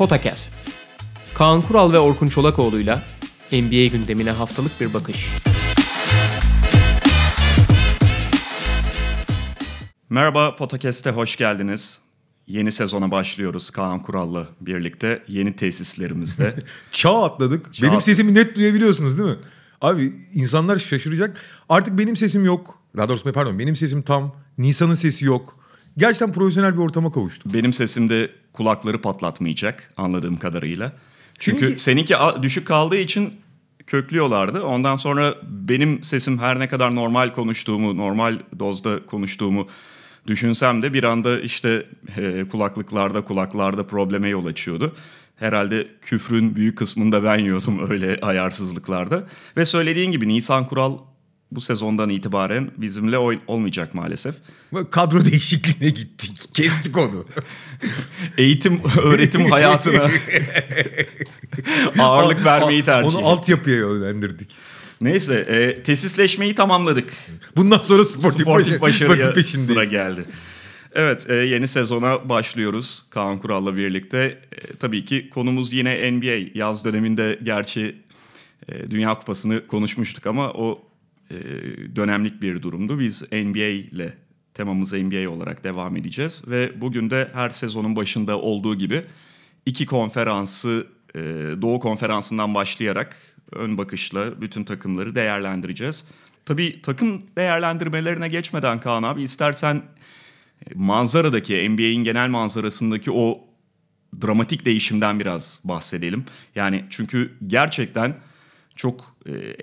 Potakast. Kaan Kural ve Orkun Çolakoğlu'yla NBA gündemine haftalık bir bakış. Merhaba Potakast'e hoş geldiniz. Yeni sezona başlıyoruz Kaan Kural'la birlikte yeni tesislerimizde. Çağ atladık. Çağ benim at- sesimi net duyabiliyorsunuz değil mi? Abi insanlar şaşıracak. Artık benim sesim yok. Daha doğrusu pardon benim sesim tam. Nisan'ın sesi yok. Gerçekten profesyonel bir ortama kavuştuk. Benim sesim de kulakları patlatmayacak anladığım kadarıyla. Çünkü Çünkü- seninki düşük kaldığı için köklüyorlardı. Ondan sonra benim sesim her ne kadar normal konuştuğumu, normal dozda konuştuğumu düşünsem de bir anda işte e, kulaklıklarda, kulaklarda probleme yol açıyordu. Herhalde küfrün büyük kısmını da ben yiyordum öyle ayarsızlıklarda. Ve söylediğin gibi Nisan Kural bu sezondan itibaren bizimle oy- olmayacak maalesef. Kadro değişikliğine gittik. Kestik onu. eğitim öğretim hayatına ağırlık vermeyi tercih Onu ettik. altyapıya yönlendirdik. Neyse e, tesisleşmeyi tamamladık. Bundan sonra sportif, Sportif başarıya sıra geldi. Evet e, yeni sezona başlıyoruz Kaan Kural'la birlikte. E, tabii ki konumuz yine NBA. Yaz döneminde gerçi e, Dünya Kupası'nı konuşmuştuk ama o e, dönemlik bir durumdu. Biz NBA ile temamız NBA olarak devam edeceğiz. Ve bugün de her sezonun başında olduğu gibi iki konferansı e, Doğu Konferansı'ndan başlayarak ön bakışla bütün takımları değerlendireceğiz. Tabii takım değerlendirmelerine geçmeden Kaan abi istersen e, manzaradaki NBA'in genel manzarasındaki o dramatik değişimden biraz bahsedelim. Yani çünkü gerçekten çok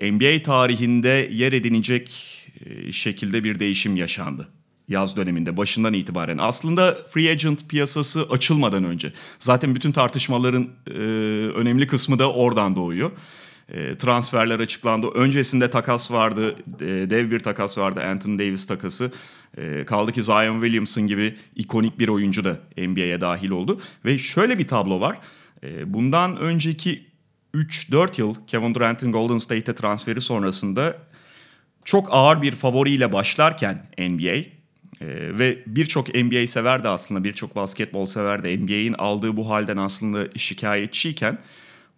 NBA tarihinde yer edinecek e, şekilde bir değişim yaşandı yaz döneminde başından itibaren. Aslında free agent piyasası açılmadan önce. Zaten bütün tartışmaların e, önemli kısmı da oradan doğuyor. E, transferler açıklandı. Öncesinde takas vardı. E, dev bir takas vardı. Anthony Davis takası. E, kaldı ki Zion Williamson gibi ikonik bir oyuncu da NBA'ye dahil oldu. Ve şöyle bir tablo var. E, bundan önceki 3-4 yıl Kevin Durant'in Golden State'e transferi sonrasında çok ağır bir favoriyle başlarken NBA e, ve birçok NBA sever de aslında birçok basketbol sever de NBA'in aldığı bu halden aslında şikayetçiyken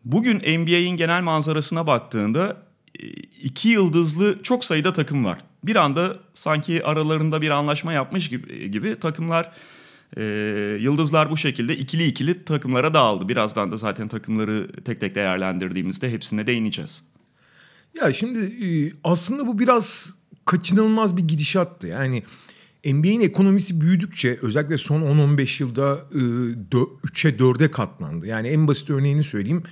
bugün NBA'in genel manzarasına baktığında e, iki yıldızlı çok sayıda takım var. Bir anda sanki aralarında bir anlaşma yapmış gibi, gibi takımlar e, yıldızlar bu şekilde ikili ikili takımlara dağıldı. Birazdan da zaten takımları tek tek değerlendirdiğimizde hepsine değineceğiz. Ya şimdi e, aslında bu biraz kaçınılmaz bir gidişattı. Yani NBA'in ekonomisi büyüdükçe özellikle son 10-15 yılda e, 3'e 4'e katlandı. Yani en basit örneğini söyleyeyim.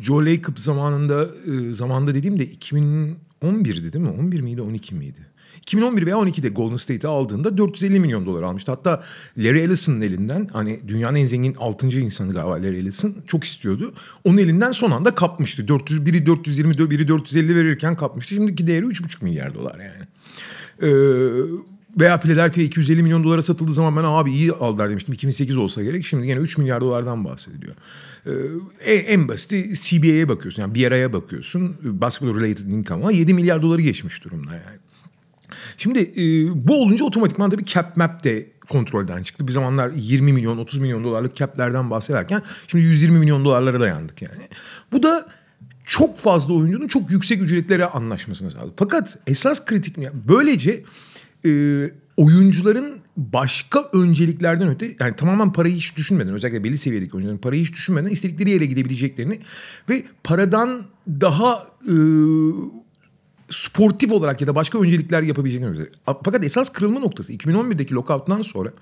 Joe Lacob zamanında e, zamanda dediğim de 2011'di değil mi? 11 miydi 12 miydi? 2011 veya 12'de Golden State'i aldığında 450 milyon dolar almıştı. Hatta Larry Ellison'ın elinden hani dünyanın en zengin 6. insanı galiba Larry Ellison çok istiyordu. Onun elinden son anda kapmıştı. 400, biri 420, biri 450 verirken kapmıştı. Şimdiki değeri 3,5 milyar dolar yani. Ee, veya Philadelphia 250 milyon dolara satıldığı zaman ben abi iyi aldılar demiştim. 2008 olsa gerek. Şimdi yine 3 milyar dolardan bahsediliyor. Ee, en, en basiti CBA'ye bakıyorsun. Yani bir araya bakıyorsun. Basketball related income'a 7 milyar doları geçmiş durumda yani. Şimdi e, bu olunca otomatikman da bir cap map de kontrolden çıktı. Bir zamanlar 20 milyon 30 milyon dolarlık caplerden bahsederken şimdi 120 milyon dolarlara dayandık yani. Bu da çok fazla oyuncunun çok yüksek ücretlere anlaşmasına sağladı. Fakat esas kritik böylece e, oyuncuların başka önceliklerden öte yani tamamen parayı hiç düşünmeden özellikle belli seviyedeki oyuncuların parayı hiç düşünmeden istedikleri yere gidebileceklerini ve paradan daha e, sportif olarak ya da başka öncelikler yapabileceklerini gösteriyor. Fakat esas kırılma noktası 2011'deki lockout'tan sonra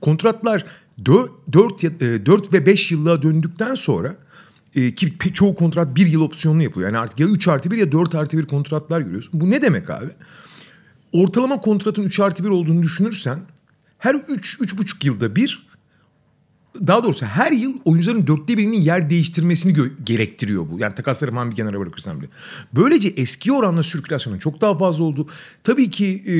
kontratlar 4, 4, 4 ve 5 yıllığa döndükten sonra e, ki çoğu kontrat bir yıl opsiyonlu yapılıyor. Yani artık ya 3 artı 1 ya 4 artı 1 kontratlar görüyorsun. Bu ne demek abi? Ortalama kontratın 3 artı 1 olduğunu düşünürsen her 3 3,5 yılda bir daha doğrusu her yıl oyuncuların dörtte birinin yer değiştirmesini gö- gerektiriyor bu. Yani takasları falan bir kenara bırakırsam bile. Böylece eski oranla sirkülasyonun çok daha fazla oldu. Tabii ki e,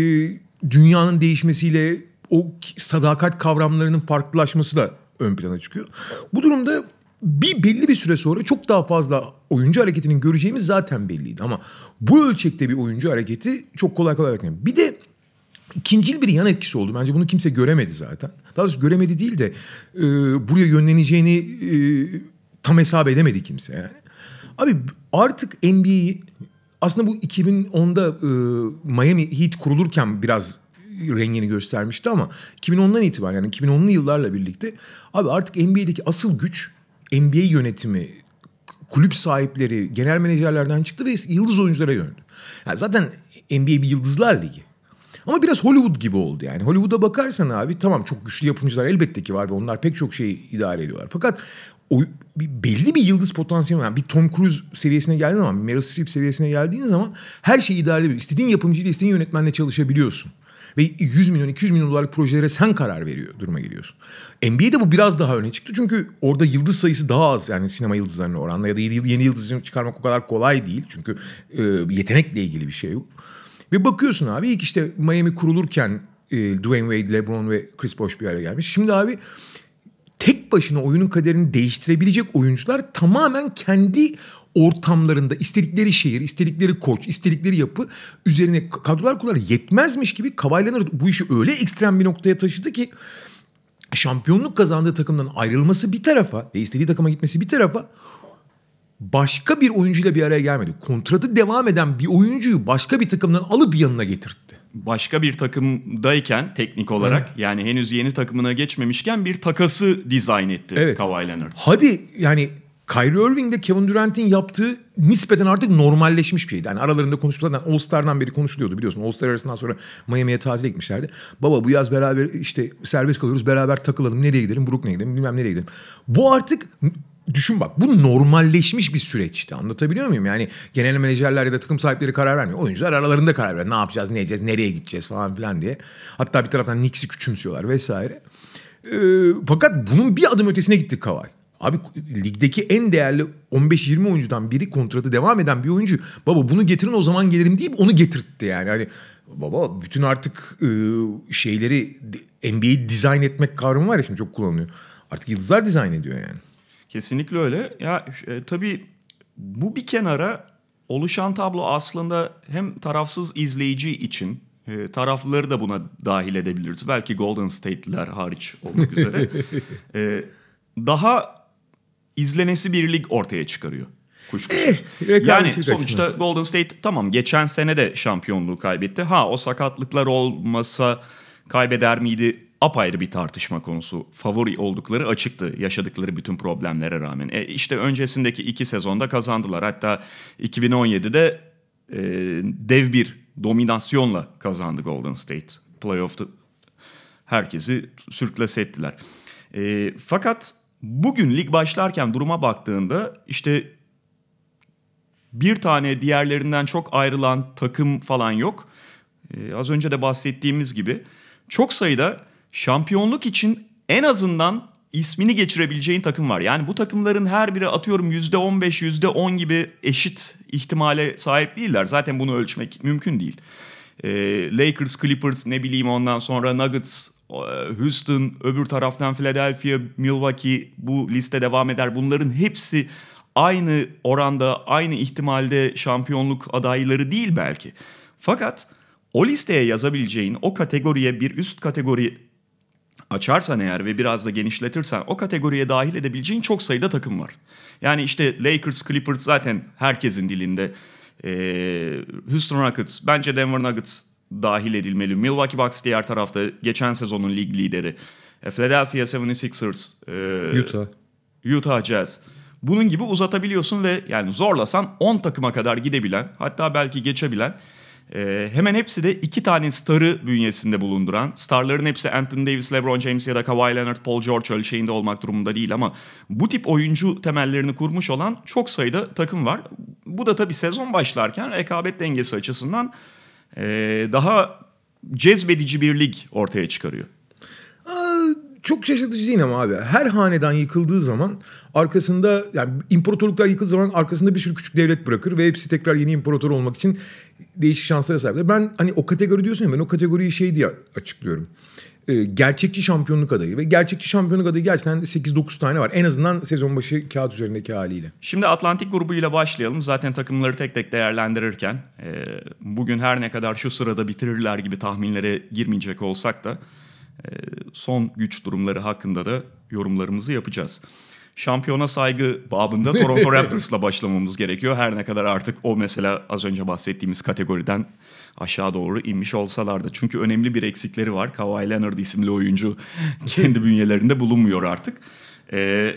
dünyanın değişmesiyle o sadakat kavramlarının farklılaşması da ön plana çıkıyor. Bu durumda bir belli bir süre sonra çok daha fazla oyuncu hareketinin göreceğimiz zaten belliydi. Ama bu ölçekte bir oyuncu hareketi çok kolay kolay beklenmiyor. Bir de ikincil bir yan etkisi oldu. Bence bunu kimse göremedi zaten. Daha doğrusu göremedi değil de e, buraya yönleneceğini e, tam hesap edemedi kimse yani. Abi artık NBA'yi aslında bu 2010'da e, Miami Heat kurulurken biraz rengini göstermişti ama 2010'dan itibaren yani 2010'lu yıllarla birlikte abi artık NBA'deki asıl güç NBA yönetimi, kulüp sahipleri, genel menajerlerden çıktı ve yıldız oyunculara yöneldi. Yani zaten NBA bir yıldızlar ligi. Ama biraz Hollywood gibi oldu yani. Hollywood'a bakarsan abi tamam çok güçlü yapımcılar elbette ki var ve onlar pek çok şeyi idare ediyorlar. Fakat o bir, belli bir yıldız potansiyeli. Yani bir Tom Cruise seviyesine geldiğin zaman, Meryl Streep seviyesine geldiğin zaman her şeyi idare edebiliyorsun. İstediğin yapımcıyla istediğin yönetmenle çalışabiliyorsun. Ve 100 milyon 200 milyon dolarlık projelere sen karar veriyor duruma geliyorsun. NBA'de bu biraz daha öne çıktı çünkü orada yıldız sayısı daha az yani sinema yıldızlarına oranla ya da yeni yıldız çıkarmak o kadar kolay değil. Çünkü e, yetenekle ilgili bir şey bu. Ve bakıyorsun abi ilk işte Miami kurulurken e, Dwayne Wade, LeBron ve Chris Bosh bir araya gelmiş. Şimdi abi tek başına oyunun kaderini değiştirebilecek oyuncular tamamen kendi ortamlarında istedikleri şehir, istedikleri koç, istedikleri yapı üzerine kadrolar kurlar yetmezmiş gibi Kawhi Leonard bu işi öyle ekstrem bir noktaya taşıdı ki şampiyonluk kazandığı takımdan ayrılması bir tarafa ve istediği takıma gitmesi bir tarafa başka bir oyuncuyla bir araya gelmedi. Kontratı devam eden bir oyuncuyu başka bir takımdan alıp yanına getirtti. Başka bir takımdayken teknik olarak evet. yani henüz yeni takımına geçmemişken bir takası dizayn etti evet. Kawhi Leonard. Hadi yani Kyrie Irving ile Kevin Durant'in yaptığı nispeten artık normalleşmiş bir şeydi. Yani aralarında konuşmalardan All Star'dan beri konuşuluyordu biliyorsun. All Star arasından sonra Miami'ye tatile gitmişlerdi. Baba bu yaz beraber işte serbest kalıyoruz beraber takılalım. Nereye gidelim? Brooklyn'e gidelim bilmem nereye gidelim. Bu artık düşün bak bu normalleşmiş bir süreçti anlatabiliyor muyum? Yani genel menajerler ya da takım sahipleri karar vermiyor. Oyuncular aralarında karar veriyor. Ne yapacağız, ne edeceğiz, nereye gideceğiz falan filan diye. Hatta bir taraftan Knicks'i küçümsüyorlar vesaire. Ee, fakat bunun bir adım ötesine gitti Kawhi. Abi ligdeki en değerli 15-20 oyuncudan biri kontratı devam eden bir oyuncu. Baba bunu getirin o zaman gelirim deyip onu getirtti yani. Hani baba bütün artık e, şeyleri NBA'yi dizayn etmek kavramı var ya şimdi çok kullanılıyor. Artık yıldızlar dizayn ediyor yani. Kesinlikle öyle. Ya e, tabii bu bir kenara oluşan tablo aslında hem tarafsız izleyici için e, tarafları da buna dahil edebiliriz. Belki Golden State'liler hariç olmak üzere. e, daha izlenesi bir lig ortaya çıkarıyor. Kuşkusuz. Eh, yani sonuçta Golden State tamam geçen sene de şampiyonluğu kaybetti. Ha o sakatlıklar olmasa kaybeder miydi? Apayrı bir tartışma konusu. Favori oldukları açıktı yaşadıkları bütün problemlere rağmen. E işte öncesindeki iki sezonda kazandılar. Hatta 2017'de e, dev bir dominasyonla kazandı Golden State. Playoff'ta herkesi sürklase ettiler. E, fakat Bugün lig başlarken duruma baktığında işte bir tane diğerlerinden çok ayrılan takım falan yok. Ee, az önce de bahsettiğimiz gibi çok sayıda şampiyonluk için en azından ismini geçirebileceğin takım var. Yani bu takımların her biri atıyorum %15, %10 gibi eşit ihtimale sahip değiller. Zaten bunu ölçmek mümkün değil. Ee, Lakers, Clippers ne bileyim ondan sonra Nuggets, Houston, öbür taraftan Philadelphia, Milwaukee bu liste devam eder. Bunların hepsi aynı oranda, aynı ihtimalde şampiyonluk adayları değil belki. Fakat o listeye yazabileceğin, o kategoriye bir üst kategori açarsan eğer ve biraz da genişletirsen o kategoriye dahil edebileceğin çok sayıda takım var. Yani işte Lakers, Clippers zaten herkesin dilinde. Ee, Houston Rockets, bence Denver Nuggets dahil edilmeli. Milwaukee Bucks diğer tarafta geçen sezonun lig lideri. E, Philadelphia 76ers. E, Utah. Utah Jazz. Bunun gibi uzatabiliyorsun ve yani zorlasan 10 takıma kadar gidebilen hatta belki geçebilen e, hemen hepsi de iki tane starı bünyesinde bulunduran starların hepsi Anthony Davis, LeBron James ya da Kawhi Leonard, Paul George ölçeğinde olmak durumunda değil ama bu tip oyuncu temellerini kurmuş olan çok sayıda takım var. Bu da tabii sezon başlarken rekabet dengesi açısından e, daha cezbedici bir lig ortaya çıkarıyor. Çok şaşırtıcı değil ama abi. Her hanedan yıkıldığı zaman arkasında yani imparatorluklar yıkıldığı zaman arkasında bir sürü küçük devlet bırakır ve hepsi tekrar yeni imparator olmak için değişik şanslara sahipler. Ben hani o kategori diyorsun ya ben o kategoriyi şey diye açıklıyorum e, gerçekçi şampiyonluk adayı ve gerçekçi şampiyonluk adayı gerçekten de 8-9 tane var. En azından sezon başı kağıt üzerindeki haliyle. Şimdi Atlantik grubuyla başlayalım. Zaten takımları tek tek değerlendirirken e, bugün her ne kadar şu sırada bitirirler gibi tahminlere girmeyecek olsak da son güç durumları hakkında da yorumlarımızı yapacağız. şampiyona saygı babında Toronto Raptors'la başlamamız gerekiyor. Her ne kadar artık o mesela az önce bahsettiğimiz kategoriden aşağı doğru inmiş olsalar da. Çünkü önemli bir eksikleri var. Kawhi Leonard isimli oyuncu kendi bünyelerinde bulunmuyor artık. Ee,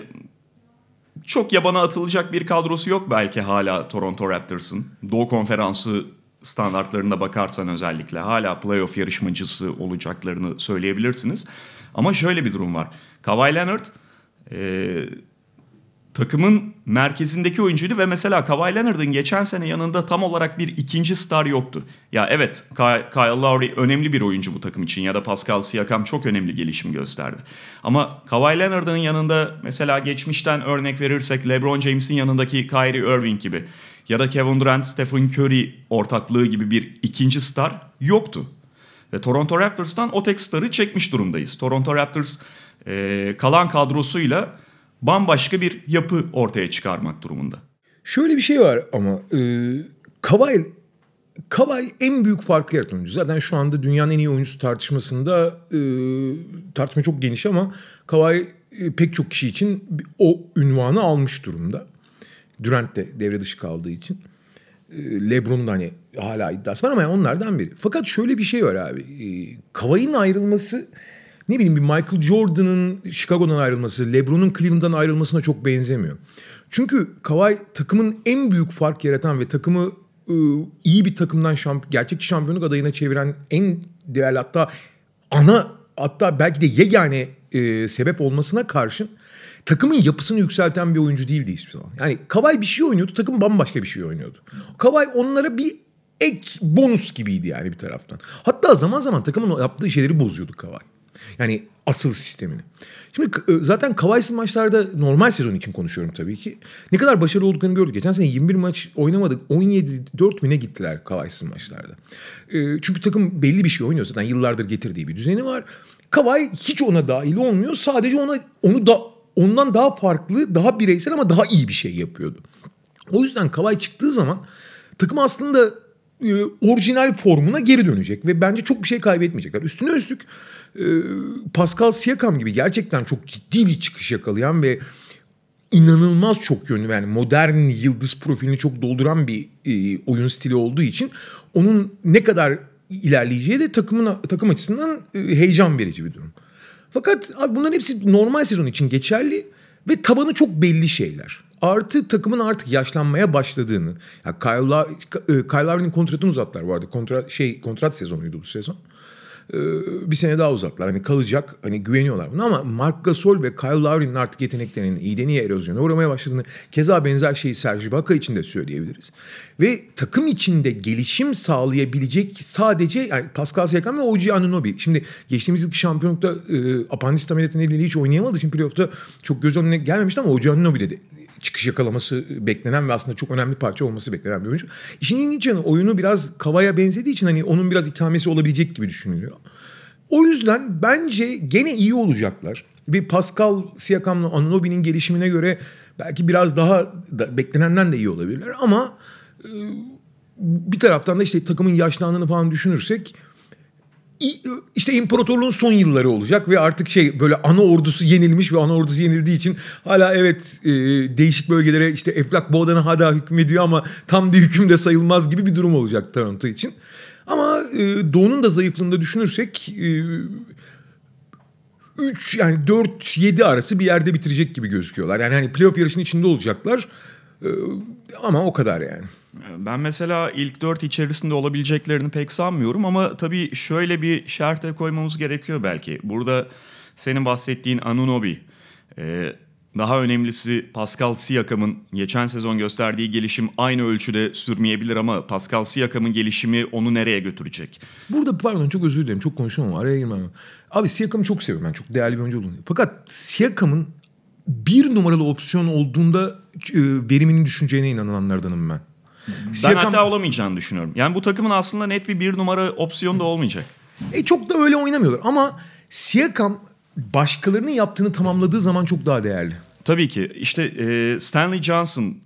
çok yabana atılacak bir kadrosu yok belki hala Toronto Raptors'ın. Doğu Konferansı standartlarına bakarsan özellikle hala playoff yarışmacısı olacaklarını söyleyebilirsiniz. Ama şöyle bir durum var. Kawhi Leonard e, takımın merkezindeki oyuncuydu ve mesela Kawhi Leonard'ın geçen sene yanında tam olarak bir ikinci star yoktu. Ya evet Kyle Lowry önemli bir oyuncu bu takım için ya da Pascal Siakam çok önemli gelişim gösterdi. Ama Kawhi Leonard'ın yanında mesela geçmişten örnek verirsek LeBron James'in yanındaki Kyrie Irving gibi ya da Kevin Durant, Stephen Curry ortaklığı gibi bir ikinci star yoktu. Ve Toronto Raptors'tan o tek starı çekmiş durumdayız. Toronto Raptors e, kalan kadrosuyla bambaşka bir yapı ortaya çıkarmak durumunda. Şöyle bir şey var ama e, Kawhi, Kawhi en büyük farkı yaratan oyuncu. Zaten şu anda dünyanın en iyi oyuncusu tartışmasında e, tartışma çok geniş ama Kawhi e, pek çok kişi için o ünvanı almış durumda. Durant de devre dışı kaldığı için. E, Lebron'un hani hala iddiası var ama yani onlardan biri. Fakat şöyle bir şey var abi. E, Kawhi'nin ayrılması ne bileyim bir Michael Jordan'ın Chicago'dan ayrılması, LeBron'un Cleveland'dan ayrılmasına çok benzemiyor. Çünkü Kawhi takımın en büyük fark yaratan ve takımı e, iyi bir takımdan şamp gerçek şampiyonluk adayına çeviren en değerli hatta ana hatta belki de yegane e, sebep olmasına karşın takımın yapısını yükselten bir oyuncu değildi hiçbir zaman. Yani Kawhi bir şey oynuyordu, takım bambaşka bir şey oynuyordu. Kawhi onlara bir ek bonus gibiydi yani bir taraftan. Hatta zaman zaman takımın yaptığı şeyleri bozuyordu Kawhi. Yani asıl sistemini. Şimdi zaten Kavay'sız maçlarda normal sezon için konuşuyorum tabii ki. Ne kadar başarılı olduklarını gördük. Geçen sene 21 maç oynamadık. 17-4 mi ne gittiler Kavay'sız maçlarda. Çünkü takım belli bir şey oynuyor zaten. Yıllardır getirdiği bir düzeni var. Kavay hiç ona dahil olmuyor. Sadece ona onu da ondan daha farklı, daha bireysel ama daha iyi bir şey yapıyordu. O yüzden Kavay çıktığı zaman takım aslında e, orijinal formuna geri dönecek ve bence çok bir şey kaybetmeyecekler. Üstüne üstlük e, Pascal Siakam gibi gerçekten çok ciddi bir çıkış yakalayan ve inanılmaz çok yönlü yani modern yıldız profilini çok dolduran bir e, oyun stili olduğu için onun ne kadar ilerleyeceği de takımın takım açısından e, heyecan verici bir durum. Fakat abi bunların hepsi normal sezon için geçerli ve tabanı çok belli şeyler. Artı takımın artık yaşlanmaya başladığını. Yani Kyle, e, Kyle Lowry'nin kontratını uzattılar bu arada. Kontrat, şey, kontrat sezonuydu bu sezon. Ee, bir sene daha uzattılar. Hani kalacak. Hani güveniyorlar buna ama Mark Gasol ve Kyle Lowry'nin artık yeteneklerinin iyi erozyona uğramaya başladığını keza benzer şeyi Serge Ibaka için de söyleyebiliriz. Ve takım içinde gelişim sağlayabilecek sadece yani Pascal Siakam ve OG Anunoby. Şimdi geçtiğimiz yıl şampiyonlukta e, apandis ameliyatı hiç oynayamadığı için playoff'ta çok göz önüne gelmemişti ama OG Anunoby dedi çıkış yakalaması beklenen ve aslında çok önemli parça olması beklenen bir oyuncu. İşin ilginç yanı oyunu biraz Kavaya benzediği için hani onun biraz ikamesi olabilecek gibi düşünülüyor. O yüzden bence gene iyi olacaklar. Bir Pascal Siakam'la Anunoby'nin gelişimine göre belki biraz daha da, beklenenden de iyi olabilirler ama e, bir taraftan da işte takımın yaşlandığını falan düşünürsek işte imparatorluğun son yılları olacak ve artık şey böyle ana ordusu yenilmiş ve ana ordusu yenildiği için hala evet e, değişik bölgelere işte Eflak Boğdan'a hala hükmediyor ama tam bir hüküm de sayılmaz gibi bir durum olacak Toronto için. Ama e, Doğu'nun da zayıflığında düşünürsek e, 3 yani 4-7 arası bir yerde bitirecek gibi gözüküyorlar. Yani hani playoff yarışının içinde olacaklar. E, ama o kadar yani. Ben mesela ilk dört içerisinde olabileceklerini pek sanmıyorum ama tabii şöyle bir şerte koymamız gerekiyor belki. Burada senin bahsettiğin Anunoby, e, daha önemlisi Pascal Siakam'ın geçen sezon gösterdiği gelişim aynı ölçüde sürmeyebilir ama Pascal Siakam'ın gelişimi onu nereye götürecek? Burada pardon çok özür dilerim çok konuşamam araya girmem. Abi Siakam'ı çok seviyorum ben çok değerli bir oyuncu olduğunu. Fakat Siakam'ın bir numaralı opsiyon olduğunda e, verimini düşüneceğine inananlardanım ben. Ben Siakam... hatta olamayacağını düşünüyorum. Yani bu takımın aslında net bir bir numara opsiyonu da olmayacak. E çok da öyle oynamıyorlar ama Siakam başkalarının yaptığını tamamladığı zaman çok daha değerli. Tabii ki. İşte e, Stanley Johnson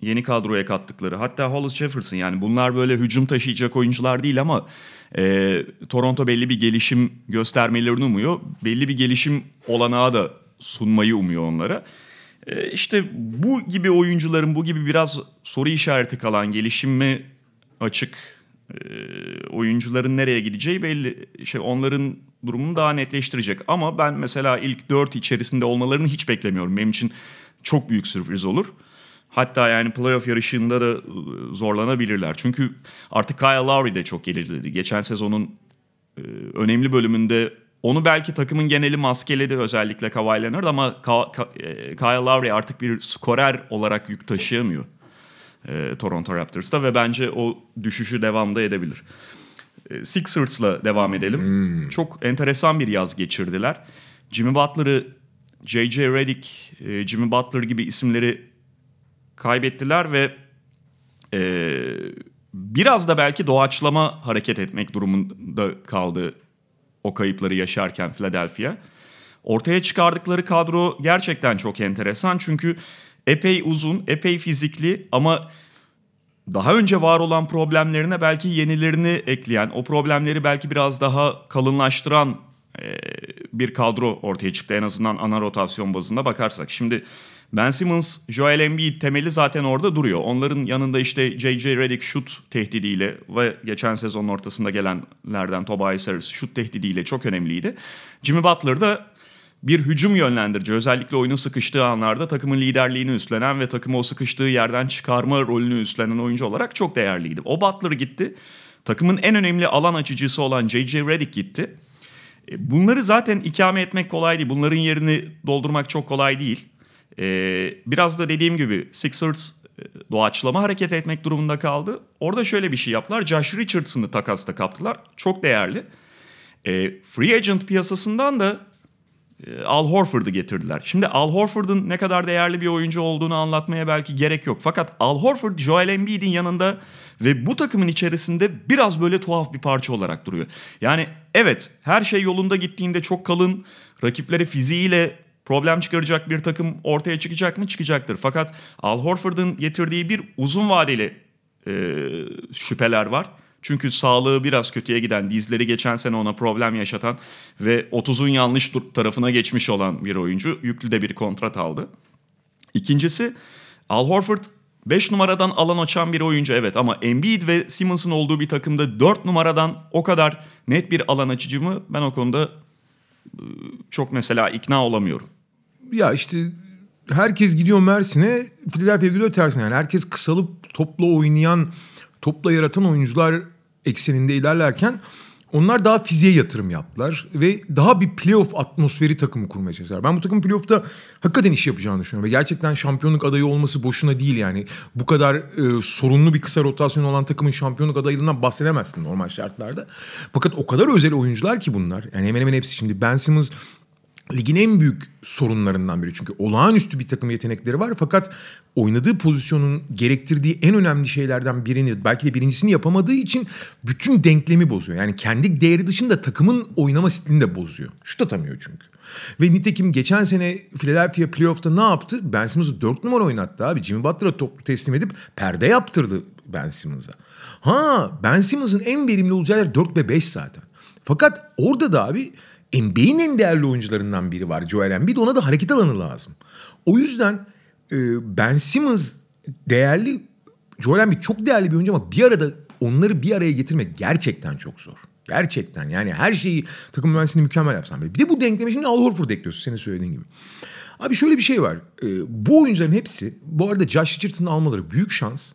yeni kadroya kattıkları. Hatta Hollis Jefferson yani bunlar böyle hücum taşıyacak oyuncular değil ama e, Toronto belli bir gelişim göstermelerini umuyor. Belli bir gelişim olanağı da sunmayı umuyor onlara. E, işte bu gibi oyuncuların bu gibi biraz soru işareti kalan gelişimi açık e, oyuncuların nereye gideceği belli. Şey onların durumunu daha netleştirecek. Ama ben mesela ilk dört içerisinde olmalarını hiç beklemiyorum. Benim için çok büyük sürpriz olur. Hatta yani playoff yarışında da ıı, zorlanabilirler. Çünkü artık Kyle Lowry de çok geriledi. Geçen sezonun e, önemli bölümünde onu belki takımın geneli maskeledi özellikle Kawhi Leonard ama Ka- Ka- e, Kyle Lowry artık bir skorer olarak yük taşıyamıyor e, Toronto Raptors'ta ve bence o düşüşü devamda edebilir. E, Sixers'la devam edelim. Çok enteresan bir yaz geçirdiler. Jimmy Butler'ı, J.J. Redick, e, Jimmy Butler gibi isimleri kaybettiler ve e, biraz da belki doğaçlama hareket etmek durumunda kaldı o kayıpları yaşarken Philadelphia. Ortaya çıkardıkları kadro gerçekten çok enteresan çünkü epey uzun, epey fizikli ama daha önce var olan problemlerine belki yenilerini ekleyen, o problemleri belki biraz daha kalınlaştıran bir kadro ortaya çıktı en azından ana rotasyon bazında bakarsak. Şimdi Ben Simmons, Joel Embiid temeli zaten orada duruyor. Onların yanında işte J.J. Redick şut tehdidiyle ve geçen sezonun ortasında gelenlerden Tobias Harris şut tehdidiyle çok önemliydi. Jimmy Butler da bir hücum yönlendirici. Özellikle oyunun sıkıştığı anlarda takımın liderliğini üstlenen ve takımı o sıkıştığı yerden çıkarma rolünü üstlenen oyuncu olarak çok değerliydi. O Butler gitti. Takımın en önemli alan açıcısı olan J.J. Redick gitti. E, bunları zaten ikame etmek kolay değil. Bunların yerini doldurmak çok kolay değil. Ee, biraz da dediğim gibi Sixers e, doğaçlama hareket etmek durumunda kaldı. Orada şöyle bir şey yaptılar. Josh Richardson'ı takasta kaptılar. Çok değerli. Ee, free agent piyasasından da e, Al Horford'u getirdiler. Şimdi Al Horford'un ne kadar değerli bir oyuncu olduğunu anlatmaya belki gerek yok. Fakat Al Horford Joel Embiid'in yanında ve bu takımın içerisinde biraz böyle tuhaf bir parça olarak duruyor. Yani evet her şey yolunda gittiğinde çok kalın, rakipleri fiziğiyle problem çıkaracak bir takım ortaya çıkacak mı? Çıkacaktır. Fakat Al Horford'un getirdiği bir uzun vadeli e, şüpheler var. Çünkü sağlığı biraz kötüye giden, dizleri geçen sene ona problem yaşatan ve 30'un yanlış tarafına geçmiş olan bir oyuncu. Yüklü de bir kontrat aldı. İkincisi Al Horford 5 numaradan alan açan bir oyuncu evet ama Embiid ve Simmons'ın olduğu bir takımda 4 numaradan o kadar net bir alan açıcı mı? Ben o konuda çok mesela ikna olamıyorum. Ya işte herkes gidiyor Mersin'e, Philadelphia gidiyor tersine. Yani herkes kısalıp topla oynayan, topla yaratan oyuncular ekseninde ilerlerken onlar daha fiziğe yatırım yaptılar ve daha bir playoff atmosferi takımı kurmaya çalıştılar. Ben bu takımın playoff'ta hakikaten iş yapacağını düşünüyorum ve gerçekten şampiyonluk adayı olması boşuna değil yani. Bu kadar e, sorunlu bir kısa rotasyon olan takımın şampiyonluk adaylığından bahsedemezsin normal şartlarda. Fakat o kadar özel oyuncular ki bunlar. Yani hemen hemen hepsi şimdi Ben Simmons ligin en büyük sorunlarından biri. Çünkü olağanüstü bir takım yetenekleri var fakat oynadığı pozisyonun gerektirdiği en önemli şeylerden birini belki de birincisini yapamadığı için bütün denklemi bozuyor. Yani kendi değeri dışında takımın oynama stilini de bozuyor. Şut atamıyor çünkü. Ve nitekim geçen sene Philadelphia playoff'ta ne yaptı? Ben Simmons'ı 4 numara oynattı abi. Jimmy Butler'a topu teslim edip perde yaptırdı Ben Simmons'a. Ha Ben Simmons'ın en verimli olacağı yer 4 ve 5 zaten. Fakat orada da abi NBA'in en değerli oyuncularından biri var Joel Embiid. Ona da hareket alanı lazım. O yüzden e, Ben Simmons değerli, Joel Embiid çok değerli bir oyuncu ama bir arada onları bir araya getirmek gerçekten çok zor. Gerçekten yani her şeyi takım mühendisliğini mükemmel yapsan. Bir de bu denkleme şimdi Al Horford ekliyorsun senin söylediğin gibi. Abi şöyle bir şey var. E, bu oyuncuların hepsi bu arada Josh Richardson'ı almaları büyük şans.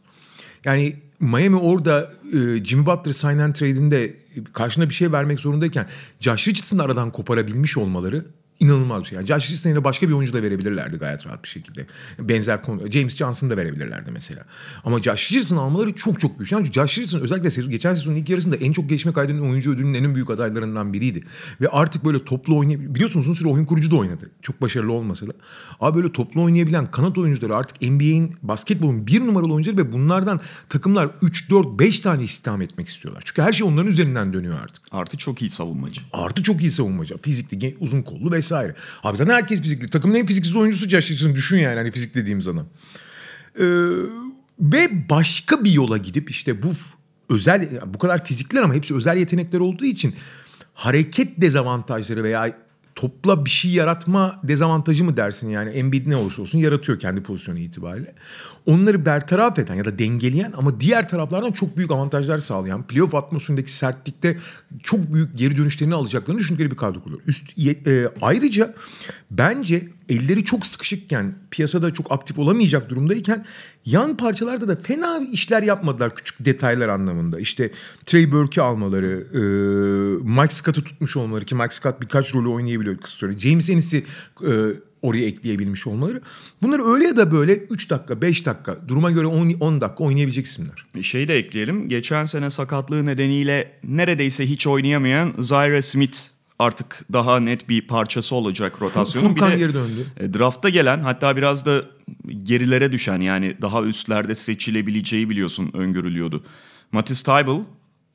Yani Miami orada e, Jimmy Butler sign and trade'inde karşına bir şey vermek zorundayken Josh Richardson'ı aradan koparabilmiş olmaları inanılmaz bir şey. Yani Josh Richardson'a başka bir oyuncu da verebilirlerdi gayet rahat bir şekilde. Benzer konu. James Johnson da verebilirlerdi mesela. Ama Josh Richardson almaları çok çok büyük. Yani Josh Richardson özellikle sezon, geçen sezonun ilk yarısında en çok gelişme kaydeden oyuncu ödülünün en büyük adaylarından biriydi. Ve artık böyle toplu oynayabiliyor. Biliyorsunuz uzun süre oyun kurucu da oynadı. Çok başarılı olmasa da. Abi böyle toplu oynayabilen kanat oyuncuları artık NBA'in basketbolun bir numaralı oyuncuları ve bunlardan takımlar 3, 4, 5 tane istihdam etmek istiyorlar. Çünkü her şey onların üzerinden dönüyor artık. Artı çok iyi savunmacı. Artı çok iyi savunmacı. Fizikli, uzun kollu vesaire vesaire. Abi zaten herkes fizikli. Takımın en fiziksiz oyuncusu Josh. Düşün yani hani fizik dediğim zaman. Ee, ve başka bir yola gidip işte bu özel bu kadar fizikler ama hepsi özel yetenekler olduğu için hareket dezavantajları veya topla bir şey yaratma dezavantajı mı dersin yani Embiid ne olursa olsun yaratıyor kendi pozisyonu itibariyle. Onları bertaraf eden ya da dengeleyen ama diğer taraflardan çok büyük avantajlar sağlayan playoff atmosferindeki sertlikte çok büyük geri dönüşlerini alacaklarını düşündükleri bir kadro kuruyor. Üst, e, ayrıca bence elleri çok sıkışıkken piyasada çok aktif olamayacak durumdayken yan parçalarda da fena işler yapmadılar küçük detaylar anlamında. İşte Trey Burke'i almaları, e, Mike Scott'ı tutmuş olmaları ki Mike Scott birkaç rolü oynayabiliyor kısa süre. James Ennis'i e, oraya ekleyebilmiş olmaları. Bunlar öyle ya da böyle 3 dakika, 5 dakika, duruma göre 10, 10 dakika oynayabilecek isimler. Şey de ekleyelim. Geçen sene sakatlığı nedeniyle neredeyse hiç oynayamayan Zaire Smith artık daha net bir parçası olacak rotasyonun. Furkan bir de geri döndü. e, draftta gelen hatta biraz da gerilere düşen yani daha üstlerde seçilebileceği biliyorsun öngörülüyordu. Matisse Tybal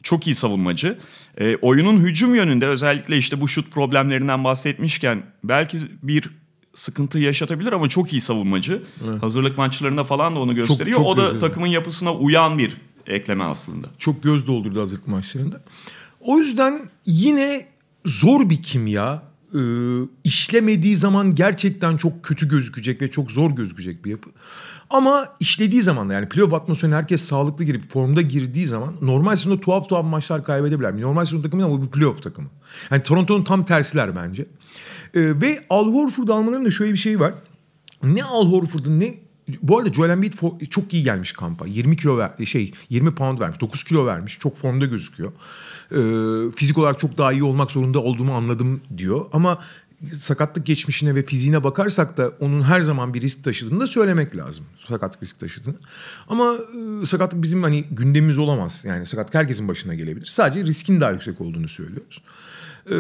çok iyi savunmacı. E, oyunun hücum yönünde özellikle işte bu şut problemlerinden bahsetmişken belki bir sıkıntı yaşatabilir ama çok iyi savunmacı. Evet. Hazırlık maçlarında falan da onu gösteriyor. Çok, çok o da gözledim. takımın yapısına uyan bir ekleme aslında. Çok göz doldurdu hazırlık maçlarında. O yüzden yine zor bir kimya. Ee, işlemediği zaman gerçekten çok kötü gözükecek ve çok zor gözükecek bir yapı. Ama işlediği zaman yani playoff atmosferine herkes sağlıklı girip formda girdiği zaman normal sezonda tuhaf tuhaf maçlar kaybedebilir. Normal sezon takımı ama bu bir playoff takımı. Yani Toronto'nun tam tersiler bence. Ee, ve Al Horford almalarının da şöyle bir şeyi var. Ne Al Horford'un ne bu arada Joel Embiid çok iyi gelmiş kampa. 20 kilo ver, şey 20 pound vermiş. 9 kilo vermiş. Çok formda gözüküyor. Ee, fizik olarak çok daha iyi olmak zorunda olduğumu anladım diyor. Ama sakatlık geçmişine ve fiziğine bakarsak da onun her zaman bir risk taşıdığını da söylemek lazım. Sakatlık risk taşıdığını. Ama e, sakatlık bizim hani gündemimiz olamaz. Yani sakatlık herkesin başına gelebilir. Sadece riskin daha yüksek olduğunu söylüyoruz. Ee,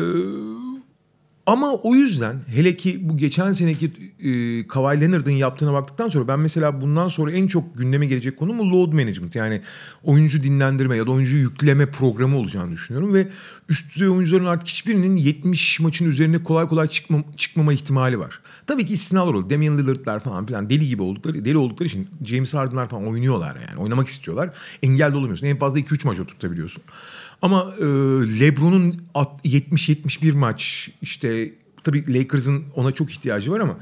ama o yüzden hele ki bu geçen seneki e, Kawhi Leonard'ın yaptığına baktıktan sonra ben mesela bundan sonra en çok gündeme gelecek konu mu load management. Yani oyuncu dinlendirme ya da oyuncu yükleme programı olacağını düşünüyorum ve üst düzey oyuncuların artık hiçbirinin 70 maçın üzerine kolay kolay çıkma, çıkmama ihtimali var. Tabii ki istisnalar olur. Damian Lillard'lar falan filan deli gibi oldukları, deli oldukları için James Harden'lar falan oynuyorlar yani. Oynamak istiyorlar. Engel de olamıyorsun. En fazla 2-3 maç oturtabiliyorsun. Ama e, LeBron'un 70-71 maç işte tabii Lakers'ın ona çok ihtiyacı var ama